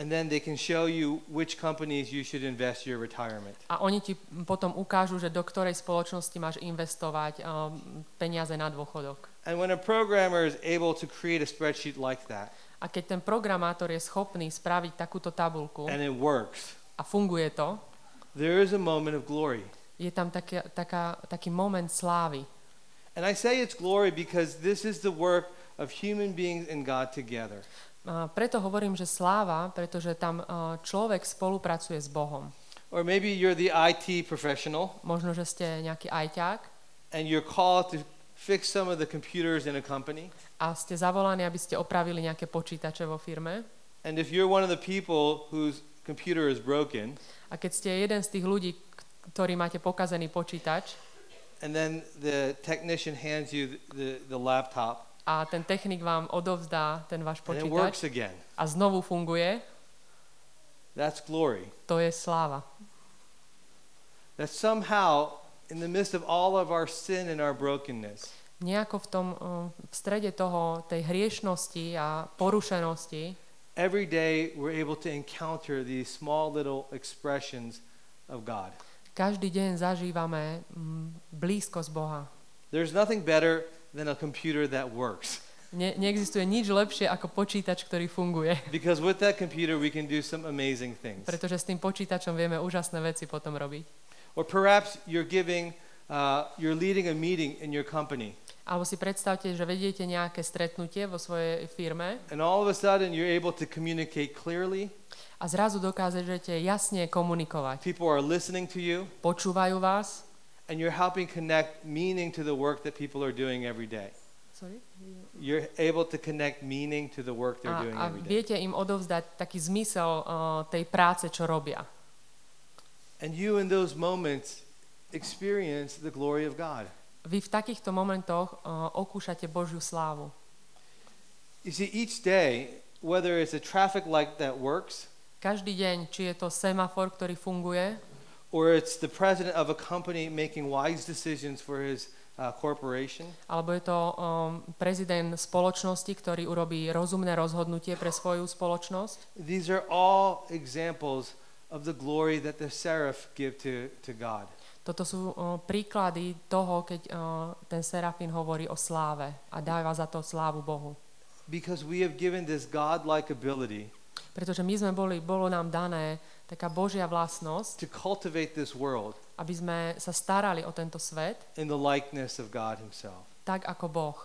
[SPEAKER 1] and then they can show you which companies you should invest your retirement.
[SPEAKER 2] a oni ti potom ukážu, že do ktorej spoločnosti máš investovať um, peniaze na dôchodok.
[SPEAKER 1] And when a programmer is able to create a spreadsheet like that,
[SPEAKER 2] A keď ten programátor je schopný spraviť takúto tabulku
[SPEAKER 1] and it works,
[SPEAKER 2] a funguje to,
[SPEAKER 1] there is a moment of glory.
[SPEAKER 2] je tam také, taká, taký moment slávy.
[SPEAKER 1] And I say it's glory because this is the work of human beings and God together.
[SPEAKER 2] Preto hovorím, že sláva, pretože tam a, človek spolupracuje s Bohom.
[SPEAKER 1] Or maybe you're the IT professional
[SPEAKER 2] Možno, že ste nejaký ajťák
[SPEAKER 1] and you're called to fix some of the computers in a company.
[SPEAKER 2] a ste zavolaní, aby ste opravili nejaké počítače vo firme.
[SPEAKER 1] And if you're one of the people whose computer is broken,
[SPEAKER 2] A keď ste jeden z tých ľudí, ktorý máte pokazený počítač
[SPEAKER 1] and then the technician hands you the, the laptop
[SPEAKER 2] a ten technik vám odovzdá ten váš
[SPEAKER 1] and it
[SPEAKER 2] počítač
[SPEAKER 1] works again,
[SPEAKER 2] a znovu funguje,
[SPEAKER 1] that's glory.
[SPEAKER 2] to je sláva.
[SPEAKER 1] That somehow, in the midst of all of our sin and our brokenness,
[SPEAKER 2] Nejako v tom, uh, v strede toho, tej hriešnosti a porušenosti,
[SPEAKER 1] every day we're able to encounter these small little expressions of God.
[SPEAKER 2] každý deň zažívame mm, blízkosť Boha.
[SPEAKER 1] There's nothing better than a computer that works.
[SPEAKER 2] Ne, neexistuje nič lepšie ako počítač, ktorý funguje. [LAUGHS]
[SPEAKER 1] Because with that computer, we can do some amazing things.
[SPEAKER 2] Pretože s tým počítačom vieme úžasné veci potom robiť.
[SPEAKER 1] Or perhaps you're giving, uh, you're leading a meeting in your company,
[SPEAKER 2] Alebo si predstavte, že vediete nejaké stretnutie vo svojej firme
[SPEAKER 1] and all of a sudden you're able to communicate clearly.
[SPEAKER 2] a zrazu dokážete jasne komunikovať.
[SPEAKER 1] People are listening to you,
[SPEAKER 2] Počúvajú vás.
[SPEAKER 1] And you're helping connect meaning to the work that people are doing every day.
[SPEAKER 2] Sorry?
[SPEAKER 1] You're able to connect meaning to the work they're
[SPEAKER 2] A,
[SPEAKER 1] doing
[SPEAKER 2] a
[SPEAKER 1] every day.
[SPEAKER 2] viete im odovzdať taký zmysel uh, tej práce, čo robia.
[SPEAKER 1] And you, in those moments, experience the glory of God.
[SPEAKER 2] Vy v takýchto momentoch uh, okúšate Božiu slávu.
[SPEAKER 1] You see, each day, whether it's a traffic light that works,
[SPEAKER 2] Každý deň, či je to semafor, ktorý funguje,
[SPEAKER 1] or it's the president of a company making wise decisions for his uh, corporation,
[SPEAKER 2] alebo je to um, prezident spoločnosti, ktorý urobí rozumné rozhodnutie pre svoju spoločnosť.
[SPEAKER 1] these are all examples of the glory that the seraph give to, to God.
[SPEAKER 2] Toto sú uh, príklady toho, keď uh, ten serafín hovorí o sláve a dáva za to slávu Bohu.
[SPEAKER 1] Because we have given this God-like ability
[SPEAKER 2] Pretože my sme boli, bolo nám dané taká Božia vlastnosť,
[SPEAKER 1] to cultivate this world
[SPEAKER 2] aby sme sa starali o tento svet
[SPEAKER 1] in the likeness of God himself.
[SPEAKER 2] tak ako Boh.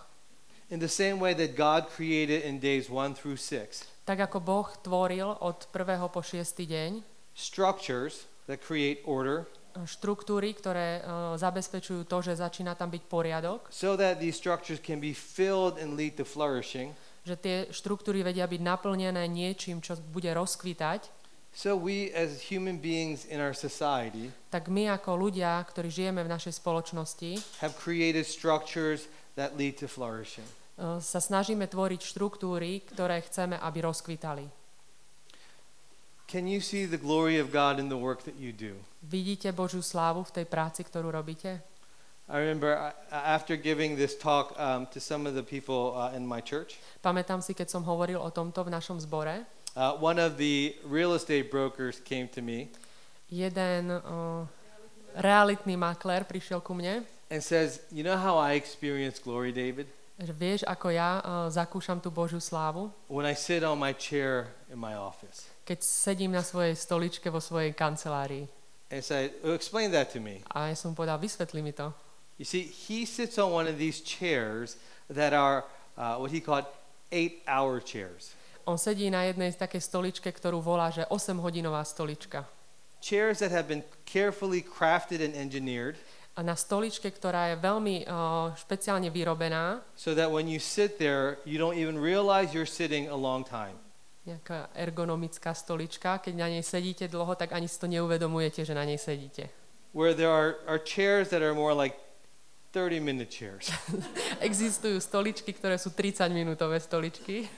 [SPEAKER 1] In the same way that God created in days 1 through 6
[SPEAKER 2] Tak ako Boh tvoril od 1. po 6. deň
[SPEAKER 1] structures that create order
[SPEAKER 2] uh, štruktúry, ktoré uh, zabezpečujú to, že začína tam byť poriadok,
[SPEAKER 1] so that these structures can be filled and lead to flourishing,
[SPEAKER 2] že tie štruktúry vedia byť naplnené niečím, čo bude rozkvitať,
[SPEAKER 1] so we as human beings in our society
[SPEAKER 2] tak my ako ľudia, ktorí žijeme v našej spoločnosti,
[SPEAKER 1] have created structures that lead to flourishing.
[SPEAKER 2] uh, sa snažíme tvoriť štruktúry, ktoré chceme, aby rozkvitali.
[SPEAKER 1] Can you see the glory of God in the work that you do?
[SPEAKER 2] Vidíte Božiu slávu v tej práci, ktorú robíte?
[SPEAKER 1] I remember uh, after giving this talk um, to some of the people uh, in my church,
[SPEAKER 2] Pamätám si, keď som hovoril o tomto v našom zbore,
[SPEAKER 1] uh, one of the real estate brokers came to me
[SPEAKER 2] jeden uh, realitný maklér prišiel ku mne
[SPEAKER 1] and says, You know how I experience glory, David?
[SPEAKER 2] Že vieš, ako ja uh, zakúšam tú Božiu slávu,
[SPEAKER 1] when I sit on my chair in my office.
[SPEAKER 2] keď sedím na svojej stoličke vo svojej kancelárii.
[SPEAKER 1] And say, oh, explain that to me.
[SPEAKER 2] A ja som povedal, vysvetli mi to.
[SPEAKER 1] You see, he sits on one of these chairs that are uh, what he called eight-hour chairs.
[SPEAKER 2] On sedí na jednej z takej stoličke, ktorú volá, že 8-hodinová stolička.
[SPEAKER 1] Chairs that have been carefully crafted and engineered
[SPEAKER 2] A na stoličke, ktorá je veľmi uh, špeciálne vyrobená,
[SPEAKER 1] so that when you sit there, you don't even realize you're sitting a long time.
[SPEAKER 2] nejaká ergonomická stolička, keď na nej sedíte dlho, tak ani si to neuvedomujete, že na nej sedíte.
[SPEAKER 1] Where there are, are chairs that are more like 30 minute chairs. [LAUGHS]
[SPEAKER 2] Existujú stoličky, ktoré sú 30-minútové stoličky.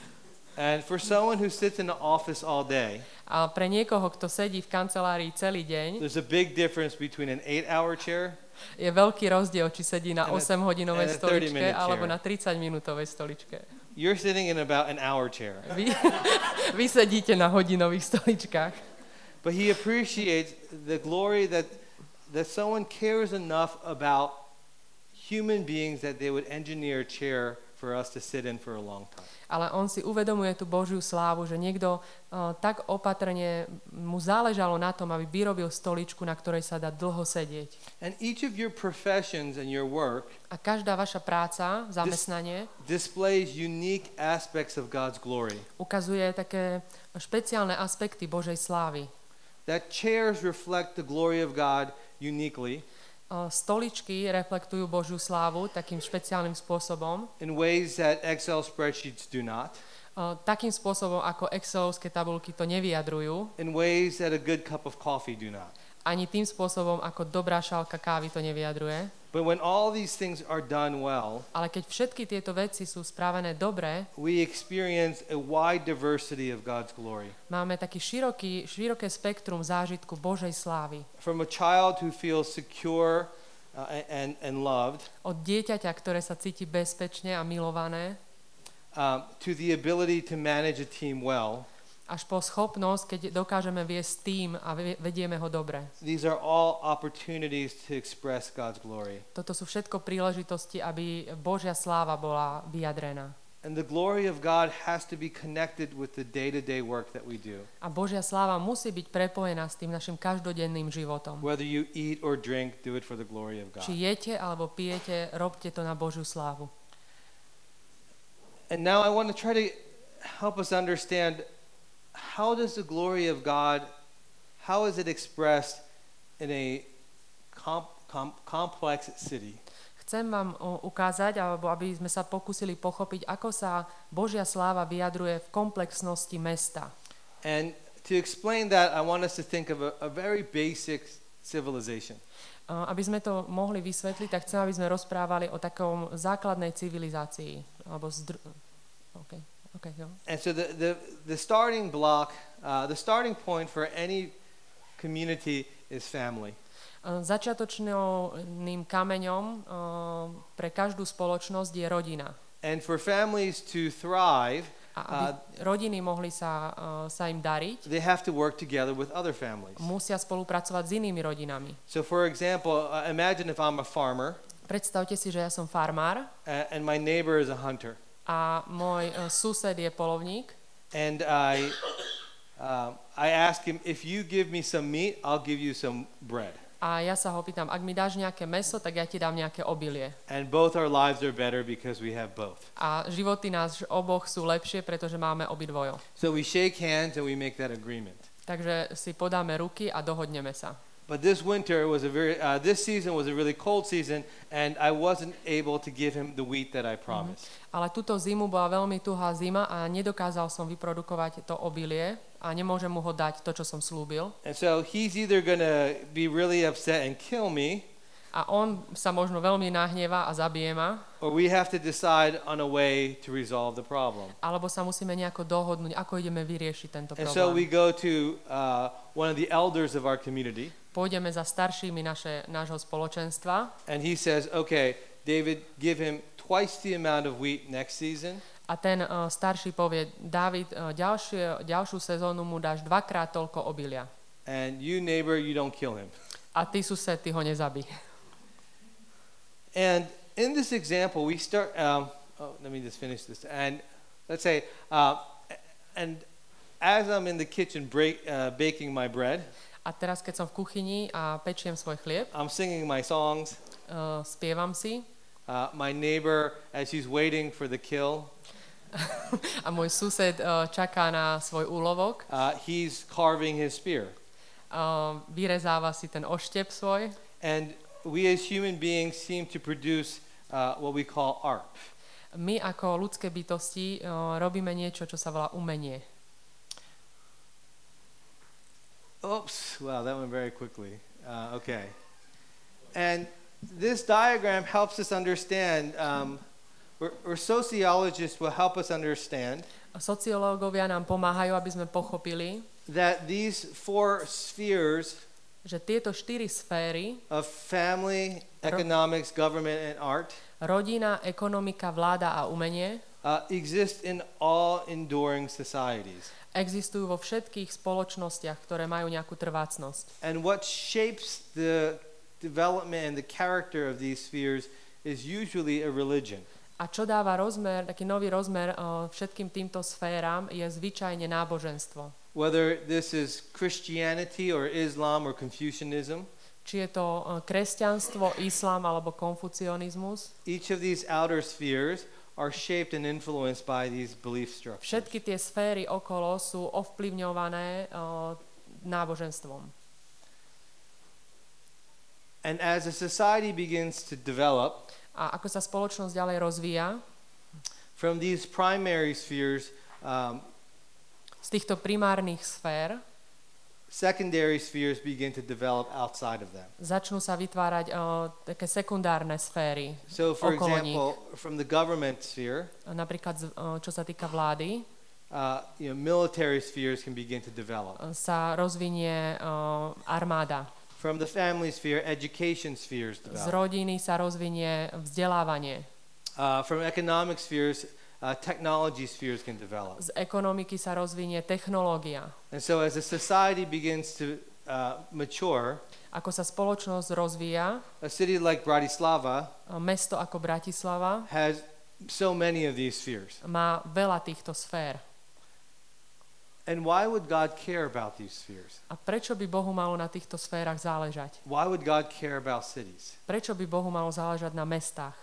[SPEAKER 1] And for someone who sits in the office all day,
[SPEAKER 2] A pre niekoho, kto sedí v kancelárii celý deň,
[SPEAKER 1] there's a big difference between an eight hour chair
[SPEAKER 2] je veľký rozdiel, či sedí na
[SPEAKER 1] And a-
[SPEAKER 2] 8-hodinovej
[SPEAKER 1] and a 30
[SPEAKER 2] stoličke alebo na 30-minútovej stoličke.
[SPEAKER 1] You're sitting in about an hour chair.
[SPEAKER 2] Vy, [LAUGHS] vy sedíte na hodinových stoličkách.
[SPEAKER 1] But he appreciates the glory that, that someone cares enough about human beings that they would engineer a chair for us to sit in for a long time.
[SPEAKER 2] Ale on si uvedomuje tú Božiu slávu, že niekto uh, tak opatrne mu záležalo na tom, aby vyrobil stoličku, na ktorej sa dá dlho sedieť.
[SPEAKER 1] And each of your professions and your work
[SPEAKER 2] A každá vaša práca, zamestnanie,
[SPEAKER 1] displays unique aspects of God's glory.
[SPEAKER 2] ukazuje také špeciálne aspekty Božej slávy.
[SPEAKER 1] That chairs reflect the glory of God uniquely
[SPEAKER 2] Stoličky reflektujú Božiu slávu takým špeciálnym spôsobom,
[SPEAKER 1] in ways that Excel spreadsheets do not,
[SPEAKER 2] uh, takým spôsobom, ako Excelovské tabulky to nevyjadrujú,
[SPEAKER 1] in ways that a good cup of coffee do not.
[SPEAKER 2] ani tým spôsobom, ako dobrá šálka kávy to nevyjadruje.
[SPEAKER 1] But when all these things are done well,
[SPEAKER 2] Ale keď všetky tieto veci sú spravené dobre,
[SPEAKER 1] we experience a wide diversity of God's glory.
[SPEAKER 2] máme taký široký, široké spektrum zážitku Božej slávy.
[SPEAKER 1] From a child who feels secure uh, and, and loved
[SPEAKER 2] Od dieťaťa, ktoré sa cíti bezpečne a milované,
[SPEAKER 1] um, to the ability to manage a team well,
[SPEAKER 2] až po schopnosť, keď dokážeme viesť tým a ve- vedieme ho dobre.
[SPEAKER 1] these are all opportunities to express God's glory.
[SPEAKER 2] Toto sú všetko príležitosti, aby Božia sláva bola vyjadrená.
[SPEAKER 1] And the glory of God has to be connected with the day to day work that we do.
[SPEAKER 2] A Božia sláva musí byť prepojená s tým našim každodenným životom.
[SPEAKER 1] Whether you eat or drink, do it for the glory of God.
[SPEAKER 2] Či jete alebo pijete, robte to na Božiu slávu.
[SPEAKER 1] And now I want to try to help us understand how does the glory of God, how is it expressed in a comp, comp, complex city?
[SPEAKER 2] Chcem vám ukázať, alebo aby sme sa pokúsili pochopiť, ako sa Božia sláva vyjadruje v komplexnosti mesta.
[SPEAKER 1] And to explain that, I want us to think of a, a very basic civilization.
[SPEAKER 2] Aby sme to mohli vysvetliť, tak chcem, aby sme rozprávali o takom základnej civilizácii. Alebo zdr... okay. Okay, jo.
[SPEAKER 1] And so the, the, the starting block, uh, the starting point for any community is family.
[SPEAKER 2] Uh, Začiatočným kameňom uh, pre každú spoločnosť je rodina.
[SPEAKER 1] And for families to thrive,
[SPEAKER 2] A aby rodiny mohli sa, uh, sa im dariť,
[SPEAKER 1] they have to work together with other families.
[SPEAKER 2] musia spolupracovať s inými rodinami.
[SPEAKER 1] So, for example, uh, imagine if I'm a farmer
[SPEAKER 2] Predstavte si, že ja som farmár
[SPEAKER 1] uh, and my neighbor is a hunter,
[SPEAKER 2] a môj uh, sused je polovník
[SPEAKER 1] and I, uh, I ask him, if you give me some meat, I'll give you some bread.
[SPEAKER 2] a ja sa ho pýtam, ak mi dáš nejaké meso, tak ja ti dám nejaké obilie.
[SPEAKER 1] And both our lives are better because we have both.
[SPEAKER 2] A životy nás oboch sú lepšie, pretože máme obidvojo.
[SPEAKER 1] So we shake hands and we make that agreement.
[SPEAKER 2] Takže si podáme ruky a dohodneme sa.
[SPEAKER 1] But this winter was a very, uh, this season was a really cold season, and I wasn't able to give him the wheat that I promised.
[SPEAKER 2] Ale túto zimu bola veľmi tuhá zima a nedokázal som vyprodukovať to obilie a nemôžem mu ho dať to, čo som slúbil.
[SPEAKER 1] And so he's either going to be really upset and kill me,
[SPEAKER 2] A on sa možno veľmi nahnevá a zabije ma,
[SPEAKER 1] or we have to decide on a way to resolve the problem.
[SPEAKER 2] alebo sa musíme nejako dohodnúť, ako ideme vyriešiť tento
[SPEAKER 1] And so we
[SPEAKER 2] problém.
[SPEAKER 1] go to uh, one of the elders of our community,
[SPEAKER 2] Pôjdeme za staršími naše, nášho spoločenstva
[SPEAKER 1] and he says, okay, David, give him twice the amount of wheat next season,
[SPEAKER 2] a ten uh, starší povie, David, uh, ďalšie, ďalšiu sezónu mu dáš dvakrát toľko obilia.
[SPEAKER 1] and you, neighbor, you don't kill him.
[SPEAKER 2] A ty sused, ty ho nezabí.
[SPEAKER 1] And in this example, we start, um, oh, let me just finish this. And let's say, uh, and as I'm in the kitchen break, uh, baking my bread,
[SPEAKER 2] A teraz, keď som v kuchyni a pečiem svoj chlieb,
[SPEAKER 1] I'm singing my songs.
[SPEAKER 2] uh, spievam si
[SPEAKER 1] Uh, my neighbor, as she's waiting for the kill, [LAUGHS]
[SPEAKER 2] a môj sused uh, čaká na svoj úlovok,
[SPEAKER 1] uh, he's carving his spear.
[SPEAKER 2] uh, vyrezáva si ten oštep svoj
[SPEAKER 1] And we as human beings seem to produce uh, what we call art.
[SPEAKER 2] My ako ľudské bytosti uh, robíme niečo, čo sa volá umenie.
[SPEAKER 1] Oops, wow, that went very quickly. Uh, okay. And this diagram helps us understand, um, or, or sociologists will help us understand
[SPEAKER 2] Sociológovia nám pomáhajú, aby sme pochopili,
[SPEAKER 1] that these four spheres
[SPEAKER 2] že tieto štyri sféry,
[SPEAKER 1] of family, economics, government, and art
[SPEAKER 2] rodina, ekonomika, vláda a umenie,
[SPEAKER 1] uh, exist in all enduring societies.
[SPEAKER 2] existujú vo všetkých spoločnostiach, ktoré majú nejakú trvácnosť.
[SPEAKER 1] And what shapes the development and the character of these spheres is usually a religion.
[SPEAKER 2] A čo dáva rozmer, taký nový rozmer uh, všetkým týmto sféram, je zvyčajne náboženstvo.
[SPEAKER 1] Whether this is Christianity or Islam or Confucianism,
[SPEAKER 2] Či je to uh, kresťanstvo, islám alebo konfucionizmus,
[SPEAKER 1] each of these outer spheres are shaped and influenced by these belief structures.
[SPEAKER 2] všetky tie sféry okolo sú ovplyvňované uh, náboženstvom.
[SPEAKER 1] And as a society begins to develop,
[SPEAKER 2] A ako sa spoločnosť ďalej rozvíja,
[SPEAKER 1] from these primary spheres, um,
[SPEAKER 2] z týchto primárnych sfér
[SPEAKER 1] secondary spheres begin to develop outside of them.
[SPEAKER 2] začnú sa vytvárať uh, také sekundárne sféry.
[SPEAKER 1] So, for
[SPEAKER 2] Okolo nich.
[SPEAKER 1] example, from the government sphere,
[SPEAKER 2] Napríklad, z- uh, čo sa týka vlády,
[SPEAKER 1] uh, you know, military spheres can begin to develop.
[SPEAKER 2] uh, sa rozvinie uh, armáda.
[SPEAKER 1] From the family sphere, education spheres
[SPEAKER 2] Z
[SPEAKER 1] develop.
[SPEAKER 2] rodiny sa rozvinie vzdelávanie.
[SPEAKER 1] Uh, from economic spheres, uh, technology spheres can develop.
[SPEAKER 2] Z ekonomiky sa rozvinie technológia.
[SPEAKER 1] And so, as a society begins to uh, mature,
[SPEAKER 2] Ako sa spoločnosť rozvíja,
[SPEAKER 1] a city like Bratislava
[SPEAKER 2] mesto ako Bratislava
[SPEAKER 1] has so many of these spheres.
[SPEAKER 2] má veľa týchto sfér.
[SPEAKER 1] And why would God care about these spheres?
[SPEAKER 2] A prečo by Bohu malo na týchto sférach záležať?
[SPEAKER 1] Why would God care about cities?
[SPEAKER 2] Prečo by Bohu malo záležať na mestách?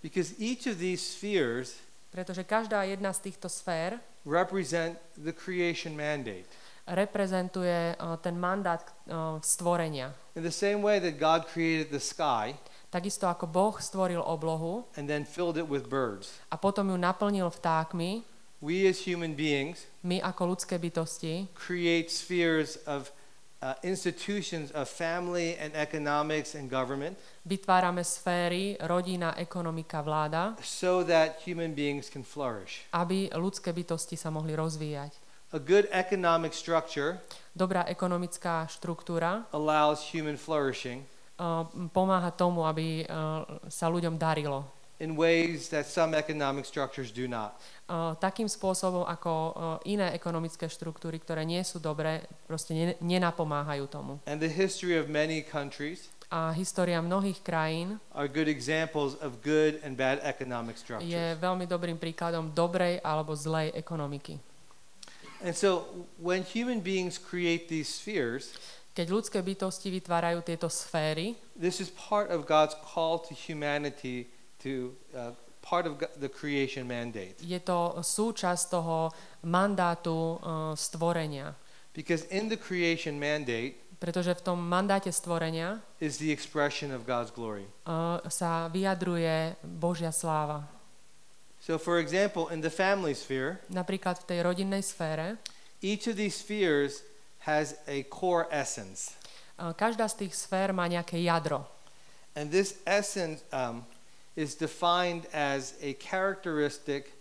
[SPEAKER 1] Because each of these spheres
[SPEAKER 2] Pretože každá jedna z týchto sfér
[SPEAKER 1] represent the creation mandate.
[SPEAKER 2] reprezentuje uh, ten mandát uh, stvorenia.
[SPEAKER 1] In the same way that God created the sky
[SPEAKER 2] Takisto ako Boh stvoril oblohu
[SPEAKER 1] and then filled it with birds,
[SPEAKER 2] a potom ju naplnil vtákmi,
[SPEAKER 1] we as human beings
[SPEAKER 2] my ako ľudské bytosti
[SPEAKER 1] create spheres of uh, institutions of family and economics and government
[SPEAKER 2] vytvárame sféry rodina, ekonomika, vláda,
[SPEAKER 1] so that human beings can flourish.
[SPEAKER 2] aby ľudské bytosti sa mohli rozvíjať.
[SPEAKER 1] A good economic structure
[SPEAKER 2] Dobrá ekonomická štruktúra
[SPEAKER 1] allows human flourishing
[SPEAKER 2] uh, pomáha tomu, aby uh, sa ľuďom darilo.
[SPEAKER 1] In ways that some economic structures do not.
[SPEAKER 2] Uh, takým spôsobom, ako uh, iné ekonomické štruktúry, ktoré nie sú dobré, proste ne- nenapomáhajú tomu.
[SPEAKER 1] And the history of many countries
[SPEAKER 2] A história mnohých krajín
[SPEAKER 1] are good examples of good and bad economic structures.
[SPEAKER 2] je veľmi dobrým príkladom dobrej alebo zlej ekonomiky.
[SPEAKER 1] And so when human beings create these spheres,
[SPEAKER 2] Keď ľudské bytosti vytvárajú tieto sféry,
[SPEAKER 1] this is part of God's call to humanity to uh, part of the creation mandate.
[SPEAKER 2] je to súčasť toho mandátu uh, stvorenia.
[SPEAKER 1] Because in the creation mandate
[SPEAKER 2] Pretože v tom mandáte stvorenia
[SPEAKER 1] is the expression of God's glory.
[SPEAKER 2] uh, sa vyjadruje Božia sláva.
[SPEAKER 1] So for example, in the family sphere,
[SPEAKER 2] Napríklad v tej rodinnej sfére
[SPEAKER 1] each of these spheres has a core essence.
[SPEAKER 2] uh, každá z tých sfér má nejaké jadro.
[SPEAKER 1] And this essence um, is defined as a characteristic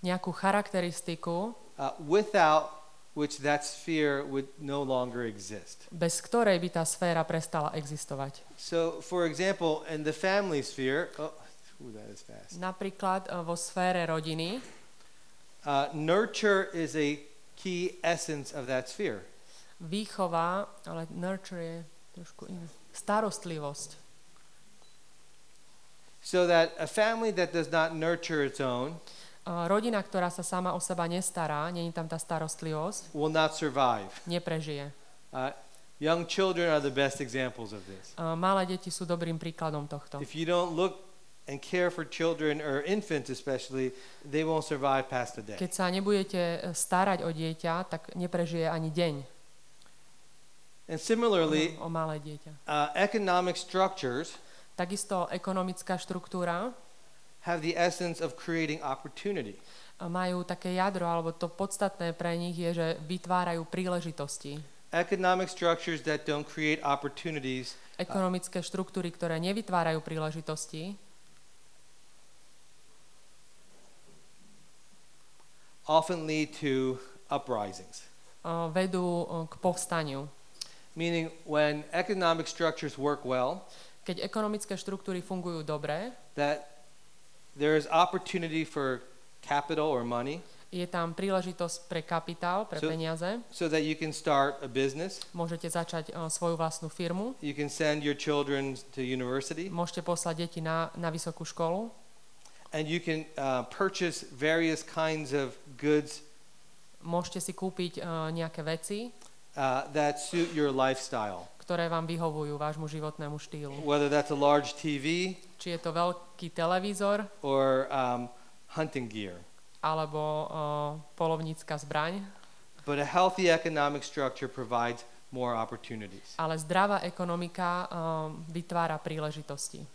[SPEAKER 2] Nejakú charakteristiku,
[SPEAKER 1] uh, without which that sphere would no longer exist.
[SPEAKER 2] bez ktorej by tá sféra prestala existovať.
[SPEAKER 1] So, for example, in the family sphere, oh, ooh, that is fast.
[SPEAKER 2] Napríklad uh, vo sfére rodiny
[SPEAKER 1] Uh, nurture is a key essence of that sphere.
[SPEAKER 2] výchova, ale nurture je trošku iné. Starostlivosť.
[SPEAKER 1] So that a family that does not nurture its own
[SPEAKER 2] Rodina, ktorá sa sama o seba nestará, není tam tá starostlivosť,
[SPEAKER 1] will not survive.
[SPEAKER 2] neprežije.
[SPEAKER 1] Uh, young children are the best examples of this.
[SPEAKER 2] Uh, Malé deti sú dobrým príkladom tohto.
[SPEAKER 1] If you don't look and care for children or infants especially, they won't survive past a day.
[SPEAKER 2] Keď sa nebudete e, starať o dieťa, tak neprežije ani deň
[SPEAKER 1] And similarly,
[SPEAKER 2] o malé dieťa.
[SPEAKER 1] uh, economic structures
[SPEAKER 2] Takisto ekonomická štruktúra
[SPEAKER 1] have the essence of creating opportunity.
[SPEAKER 2] majú také jadro, alebo to podstatné pre nich je, že vytvárajú príležitosti.
[SPEAKER 1] Economic structures that don't create opportunities
[SPEAKER 2] Ekonomické štruktúry, ktoré nevytvárajú príležitosti,
[SPEAKER 1] often lead to uprisings.
[SPEAKER 2] uh, vedú uh, k povstaniu.
[SPEAKER 1] Meaning, when economic structures work well,
[SPEAKER 2] Keď ekonomické štruktúry fungujú dobre,
[SPEAKER 1] that there is opportunity for capital or money.
[SPEAKER 2] je tam príležitosť pre kapitál, pre
[SPEAKER 1] So-
[SPEAKER 2] peniaze,
[SPEAKER 1] so that you can start a business,
[SPEAKER 2] môžete začať uh, svoju vlastnú firmu,
[SPEAKER 1] you can send your children to university,
[SPEAKER 2] môžete poslať deti na, na vysokú školu.
[SPEAKER 1] And you can uh, purchase various kinds of goods.
[SPEAKER 2] Môžete si kúpiť uh, nejaké veci,
[SPEAKER 1] uh, that suit your lifestyle.
[SPEAKER 2] ktoré vám vyhovujú vášmu životnému štýlu.
[SPEAKER 1] Whether that's a large TV
[SPEAKER 2] Či je to veľký televízor,
[SPEAKER 1] or um, hunting gear.
[SPEAKER 2] alebo uh, polovnícka zbraň,
[SPEAKER 1] But a healthy economic structure provides more opportunities.
[SPEAKER 2] ale zdravá ekonomika um, vytvára príležitosti.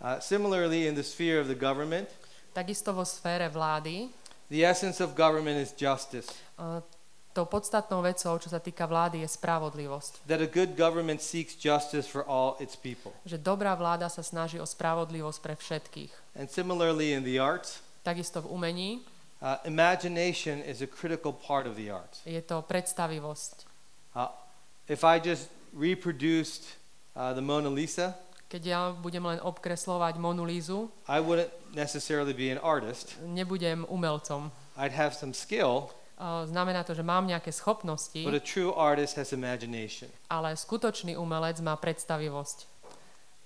[SPEAKER 1] Uh, similarly, in the sphere of the government,
[SPEAKER 2] Takisto vo sfére vlády,
[SPEAKER 1] the essence of government is justice.
[SPEAKER 2] uh, tou podstatnou vecou, čo sa týka vlády, je spravodlivosť.
[SPEAKER 1] That a good government seeks justice for all its people.
[SPEAKER 2] Že dobrá vláda sa snaží o spravodlivosť pre všetkých.
[SPEAKER 1] And similarly, in the arts,
[SPEAKER 2] Takisto v umení
[SPEAKER 1] uh, imagination is a critical part of the arts.
[SPEAKER 2] je to predstavivosť.
[SPEAKER 1] Uh, if I just reproduced uh, the Mona Lisa,
[SPEAKER 2] Keď ja budem len obkreslovať Monu Lízu,
[SPEAKER 1] I wouldn't necessarily be an artist.
[SPEAKER 2] nebudem umelcom.
[SPEAKER 1] I'd have some skill,
[SPEAKER 2] Uh, Znamená to, že mám nejaké schopnosti,
[SPEAKER 1] but a true artist has imagination.
[SPEAKER 2] ale skutočný umelec má predstavivosť.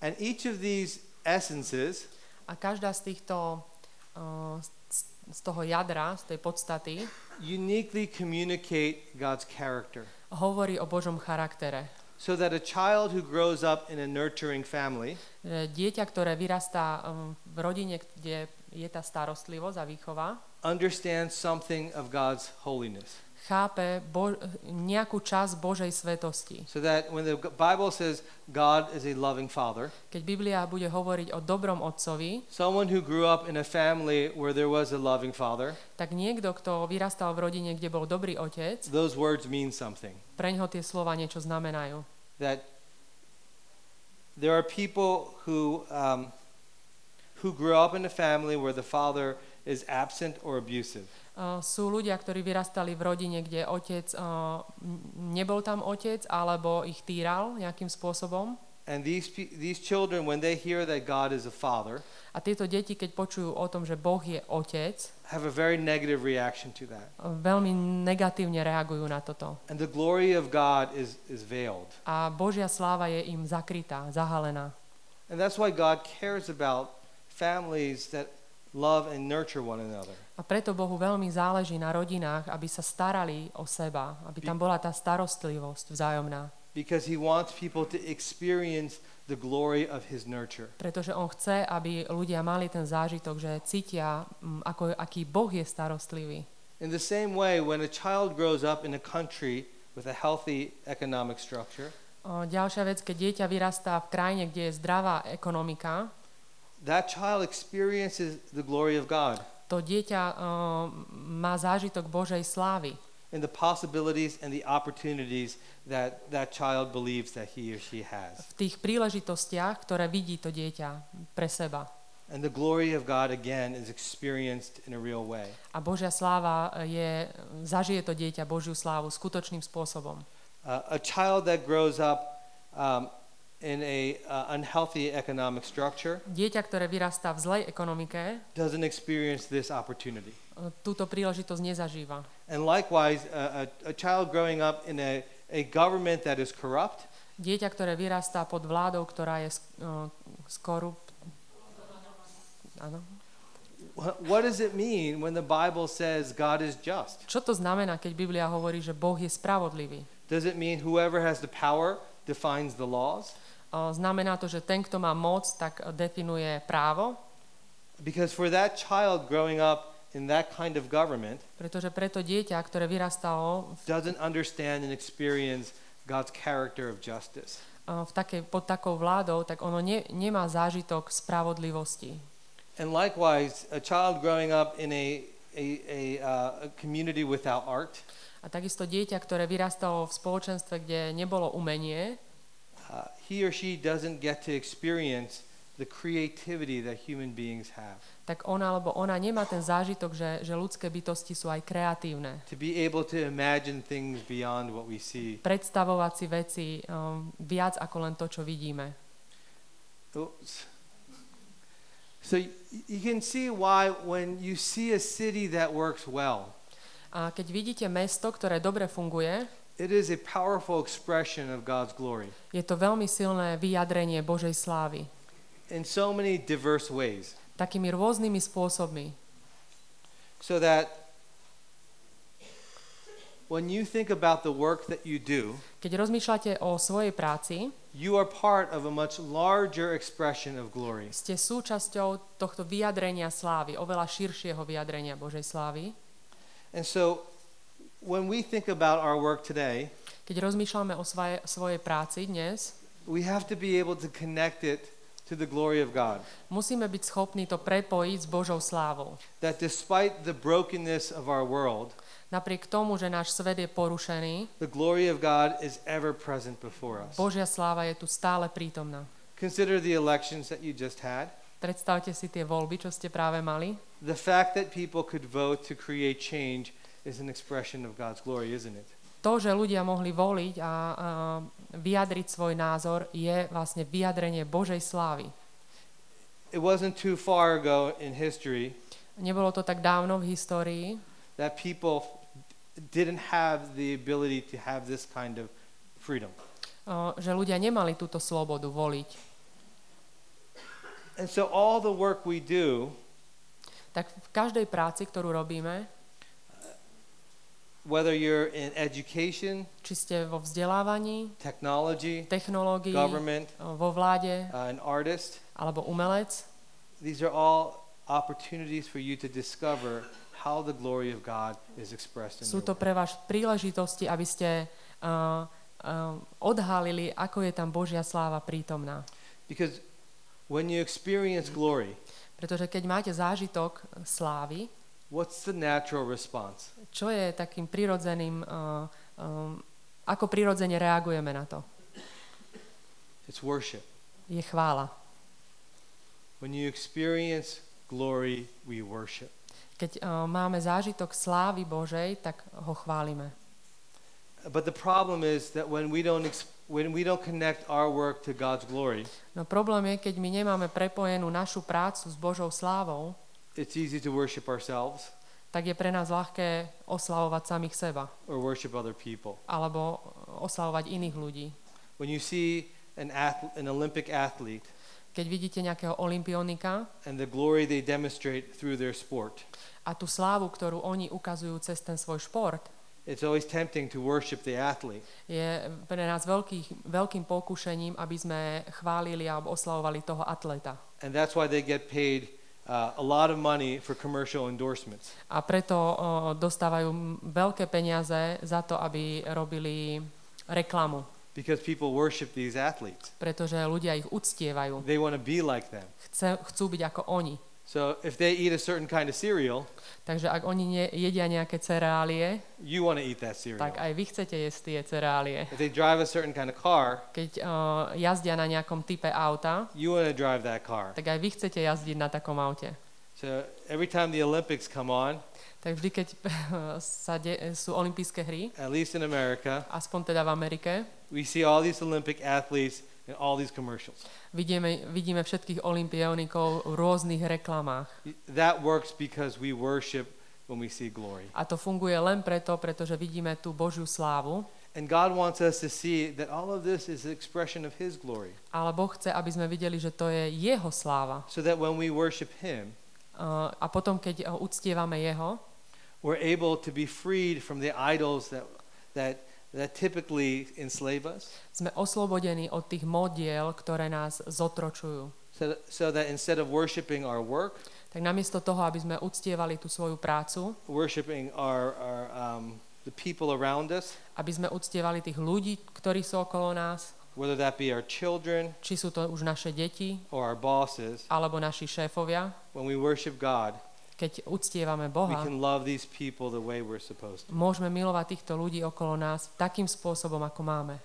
[SPEAKER 1] And each of these essences
[SPEAKER 2] A každá z týchto, uh, z, toho jadra, z tej podstaty,
[SPEAKER 1] uniquely communicate God's character.
[SPEAKER 2] hovorí o Božom charaktere.
[SPEAKER 1] So that a child who grows up in a nurturing family
[SPEAKER 2] Že dieťa, ktoré vyrastá um, v rodine, kde je tá starostlivosť a výchova,
[SPEAKER 1] understands something of God's holiness.
[SPEAKER 2] chápe bo- nejakú časť Božej svetosti.
[SPEAKER 1] So that when the Bible says God is a loving father,
[SPEAKER 2] Keď Biblia bude hovoriť o dobrom otcovi,
[SPEAKER 1] someone who grew up in a family where there was a loving father,
[SPEAKER 2] tak niekto, kto vyrastal v rodine, kde bol dobrý otec,
[SPEAKER 1] those words mean something.
[SPEAKER 2] preňho tie slova niečo znamenajú.
[SPEAKER 1] That there are people who, um, who grew up in a family where the father is absent or abusive.
[SPEAKER 2] Uh, sú ľudia, ktorí vyrastali v rodine, kde otec, uh, nebol tam otec, alebo ich týral nejakým spôsobom.
[SPEAKER 1] And these, these children, when they hear that God is a father,
[SPEAKER 2] A tieto deti, keď počujú o tom, že Boh je otec,
[SPEAKER 1] have a very negative reaction to that.
[SPEAKER 2] veľmi negatívne reagujú na toto.
[SPEAKER 1] And the glory of God is, is veiled.
[SPEAKER 2] A Božia sláva je im zakrytá, zahalená.
[SPEAKER 1] And that's why God cares about families that love and nurture one another.
[SPEAKER 2] A preto Bohu veľmi záleží na rodinách, aby sa starali o seba, aby tam bola tá starostlivosť vzájomná.
[SPEAKER 1] Because He wants people to experience the glory of His nurture.
[SPEAKER 2] Pretože On chce, aby ľudia mali ten zážitok, že cítia, mm, ako, aký Boh je starostlivý.
[SPEAKER 1] In the same way, when a child grows up in a country with a healthy economic structure,
[SPEAKER 2] O, ďalšia vec, keď dieťa vyrastá v krajine, kde je zdravá ekonomika,
[SPEAKER 1] that child experiences the glory of God
[SPEAKER 2] to dieťa o, má zážitok Božej slávy
[SPEAKER 1] and the possibilities and the opportunities that that child believes that he or she has.
[SPEAKER 2] v tých príležitostiach, ktoré vidí to dieťa pre seba.
[SPEAKER 1] And the glory of God again is experienced in a real way.
[SPEAKER 2] A Božia sláva je, zažije to dieťa Božiu slávu skutočným spôsobom.
[SPEAKER 1] Uh, a child that grows up um, in a uh, unhealthy economic structure
[SPEAKER 2] Dieťa, ktoré vyrastá v zlej ekonomike,
[SPEAKER 1] doesn't experience this opportunity.
[SPEAKER 2] o, túto príležitosť nezažíva.
[SPEAKER 1] And likewise, a, a, a child growing up in a, a government that is corrupt
[SPEAKER 2] Dieťa, ktoré vyrastá pod vládou, ktorá je skorup, Áno.
[SPEAKER 1] Wh- What does it mean when the Bible says God is just?
[SPEAKER 2] Čo to znamená, keď Biblia hovorí, že Boh je spravodlivý?
[SPEAKER 1] Does it mean whoever has the power defines the laws?
[SPEAKER 2] Znamená to, že ten, kto má moc, tak definuje právo,
[SPEAKER 1] Because for that child growing up in that kind of government
[SPEAKER 2] pretože preto dieťa, ktoré vyrastalo
[SPEAKER 1] doesn't understand and experience God's character of justice.
[SPEAKER 2] v takej, pod takou vládou, tak ono ne, nemá zážitok spravodlivosti.
[SPEAKER 1] And likewise, a child growing up in a, a, a, uh, a community without art
[SPEAKER 2] A takisto dieťa, ktoré vyrastalo v spoločenstve, kde nebolo umenie,
[SPEAKER 1] he or she doesn't get to experience the creativity that human beings have.
[SPEAKER 2] tak on alebo ona nemá ten zážitok, že, že ľudské bytosti sú aj kreatívne.
[SPEAKER 1] To be able to imagine things beyond what we see.
[SPEAKER 2] Predstavovať si veci um, viac ako len to, čo vidíme.
[SPEAKER 1] Oops. So you can see why when you see a city that works well,
[SPEAKER 2] A keď vidíte mesto, ktoré dobre funguje,
[SPEAKER 1] it is a powerful expression of God's glory
[SPEAKER 2] je to veľmi silné vyjadrenie Božej slávy.
[SPEAKER 1] in so many diverse ways.
[SPEAKER 2] Takými rôznymi spôsobmi.
[SPEAKER 1] So that when you think about the work that you do,
[SPEAKER 2] Keď rozmýšľate o svojej práci,
[SPEAKER 1] you are part of a much larger expression of glory.
[SPEAKER 2] ste súčasťou tohto vyjadrenia slávy, oveľa širšieho vyjadrenia Božej slávy.
[SPEAKER 1] And so when we think about our work today,
[SPEAKER 2] Keď rozmýšľame o svoje, svojej práci dnes,
[SPEAKER 1] we have to be able to connect it to the glory of God.
[SPEAKER 2] musíme byť schopní to prepojiť s Božou slávou.
[SPEAKER 1] That despite the brokenness of our world,
[SPEAKER 2] Napriek tomu, že náš svet je porušený,
[SPEAKER 1] the glory of God is ever present before us.
[SPEAKER 2] Božia sláva je tu stále prítomná.
[SPEAKER 1] Consider the elections that you just had.
[SPEAKER 2] Predstavte si tie voľby, čo ste práve mali.
[SPEAKER 1] The fact that people could vote to create change is an expression of God's glory, isn't it?
[SPEAKER 2] To, že ľudia mohli voliť a, a vyjadriť svoj názor, je vlastne vyjadrenie Božej slávy.
[SPEAKER 1] It wasn't too far ago in history
[SPEAKER 2] Nebolo to tak dávno v histórii,
[SPEAKER 1] that people didn't have the ability to have this kind of freedom.
[SPEAKER 2] o, že ľudia nemali túto slobodu voliť.
[SPEAKER 1] And so all the work we do,
[SPEAKER 2] Tak v každej práci, ktorú robíme,
[SPEAKER 1] whether you're in education,
[SPEAKER 2] či ste vo vzdelávaní,
[SPEAKER 1] technology,
[SPEAKER 2] technológii,
[SPEAKER 1] government,
[SPEAKER 2] o, vo vláde
[SPEAKER 1] uh, an artist,
[SPEAKER 2] alebo umelec,
[SPEAKER 1] these are all opportunities for you to discover how the glory of God is expressed in
[SPEAKER 2] sú to pre vás príležitosti, aby ste uh, uh, odhalili, ako je tam Božia sláva prítomná.
[SPEAKER 1] Because when you experience glory,
[SPEAKER 2] Pretože keď máte zážitok slávy,
[SPEAKER 1] what's the natural response?
[SPEAKER 2] čo je takým prirodzeným, uh, um, ako prirodzene reagujeme na to?
[SPEAKER 1] It's worship.
[SPEAKER 2] Je chvála.
[SPEAKER 1] When you experience glory, we worship.
[SPEAKER 2] Keď uh, máme zážitok slávy Božej, tak ho chválime.
[SPEAKER 1] But the problem is that when we don't when we don't connect our work to God's glory,
[SPEAKER 2] No problém je, keď my nemáme prepojenú našu prácu s Božou slávou,
[SPEAKER 1] it's easy to worship ourselves
[SPEAKER 2] tak je pre nás ľahké oslavovať samých seba
[SPEAKER 1] or worship other people.
[SPEAKER 2] alebo oslavovať iných ľudí.
[SPEAKER 1] When you see an ath- an Olympic athlete
[SPEAKER 2] Keď vidíte nejakého olimpionika
[SPEAKER 1] and the glory they demonstrate through their sport,
[SPEAKER 2] a tú slávu, ktorú oni ukazujú cez ten svoj šport,
[SPEAKER 1] it's always tempting to worship the athlete.
[SPEAKER 2] je pre nás veľký, veľkým pokušením, aby sme chválili alebo oslavovali toho atleta.
[SPEAKER 1] And that's why they get paid uh, a lot of money for commercial endorsements.
[SPEAKER 2] A preto o, dostávajú veľké peniaze za to, aby robili reklamu,
[SPEAKER 1] Because people worship these athletes.
[SPEAKER 2] pretože ľudia ich uctievajú.
[SPEAKER 1] They want to be like them.
[SPEAKER 2] Chce, chcú byť ako oni.
[SPEAKER 1] So if they eat a certain kind of cereal,
[SPEAKER 2] Takže ak oni nie, jedia nejaké cereálie,
[SPEAKER 1] you want to eat that cereal.
[SPEAKER 2] tak aj vy chcete jesť tie cereálie.
[SPEAKER 1] If they drive a certain kind of car,
[SPEAKER 2] Keď o, jazdia na nejakom type auta,
[SPEAKER 1] you want to drive that car.
[SPEAKER 2] tak aj vy chcete jazdiť na takom aute.
[SPEAKER 1] So every time the Olympics come on,
[SPEAKER 2] Tak vždy, keď [LAUGHS] sa de- sú olympijské hry,
[SPEAKER 1] at least in America,
[SPEAKER 2] aspoň teda v Amerike,
[SPEAKER 1] we see all these Olympic athletes in all these commercials.
[SPEAKER 2] vidíme, vidíme všetkých olimpionikov v rôznych reklamách.
[SPEAKER 1] That works because we worship when we see glory.
[SPEAKER 2] A to funguje len preto, pretože vidíme tú Božiu slávu
[SPEAKER 1] And God wants us to see that all of this is an expression of His glory.
[SPEAKER 2] Ale Boh chce, aby sme videli, že to je Jeho sláva.
[SPEAKER 1] So that when we worship Him,
[SPEAKER 2] Uh, a potom, keď uh, uctievame Jeho,
[SPEAKER 1] we're able to be freed from the idols that, that, that typically enslave us.
[SPEAKER 2] sme oslobodení od tých modiel, ktoré nás zotročujú.
[SPEAKER 1] So, so that instead of worshiping our work,
[SPEAKER 2] Tak namiesto toho, aby sme uctievali tú svoju prácu,
[SPEAKER 1] worshiping our, our um, the people around us,
[SPEAKER 2] aby sme uctievali tých ľudí, ktorí sú okolo nás,
[SPEAKER 1] whether that be our children
[SPEAKER 2] či sú to už naše deti,
[SPEAKER 1] or our bosses,
[SPEAKER 2] alebo naši šéfovia,
[SPEAKER 1] when we worship God,
[SPEAKER 2] keď uctievame Boha, môžeme milovať týchto ľudí okolo nás takým spôsobom, ako máme.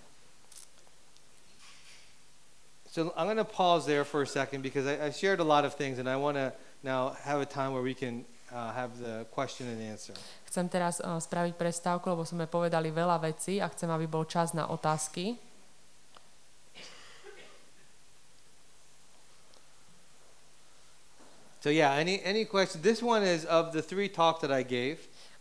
[SPEAKER 1] So I'm going to pause there for a second because I, I shared a lot of things, and I want to now have a time where we can uh, have the question and answer.
[SPEAKER 2] Chcem teraz uh, spraviť prestávku, lebo sme povedali veľa vecí a chcem, aby bol čas na otázky.
[SPEAKER 1] So yeah, any any question? This one is of the three talk that I gave.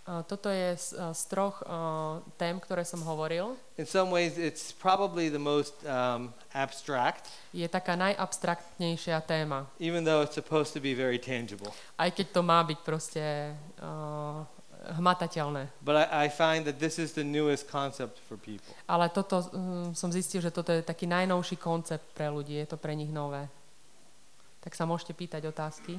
[SPEAKER 2] Uh, toto je z, uh, z troch uh, tém, ktoré som hovoril.
[SPEAKER 1] In some ways, it's probably the most um, abstract,
[SPEAKER 2] Je taká najabstraktnejšia téma.
[SPEAKER 1] even though it's supposed to be very tangible.
[SPEAKER 2] Aj keď to má byť proste uh, hmatateľné.
[SPEAKER 1] But I, I find that this is the newest concept for people.
[SPEAKER 2] Ale toto um, som zistil, že toto je taký najnovší koncept pre ľudí. Je to pre nich nové. Tak sa môžete pýtať otázky.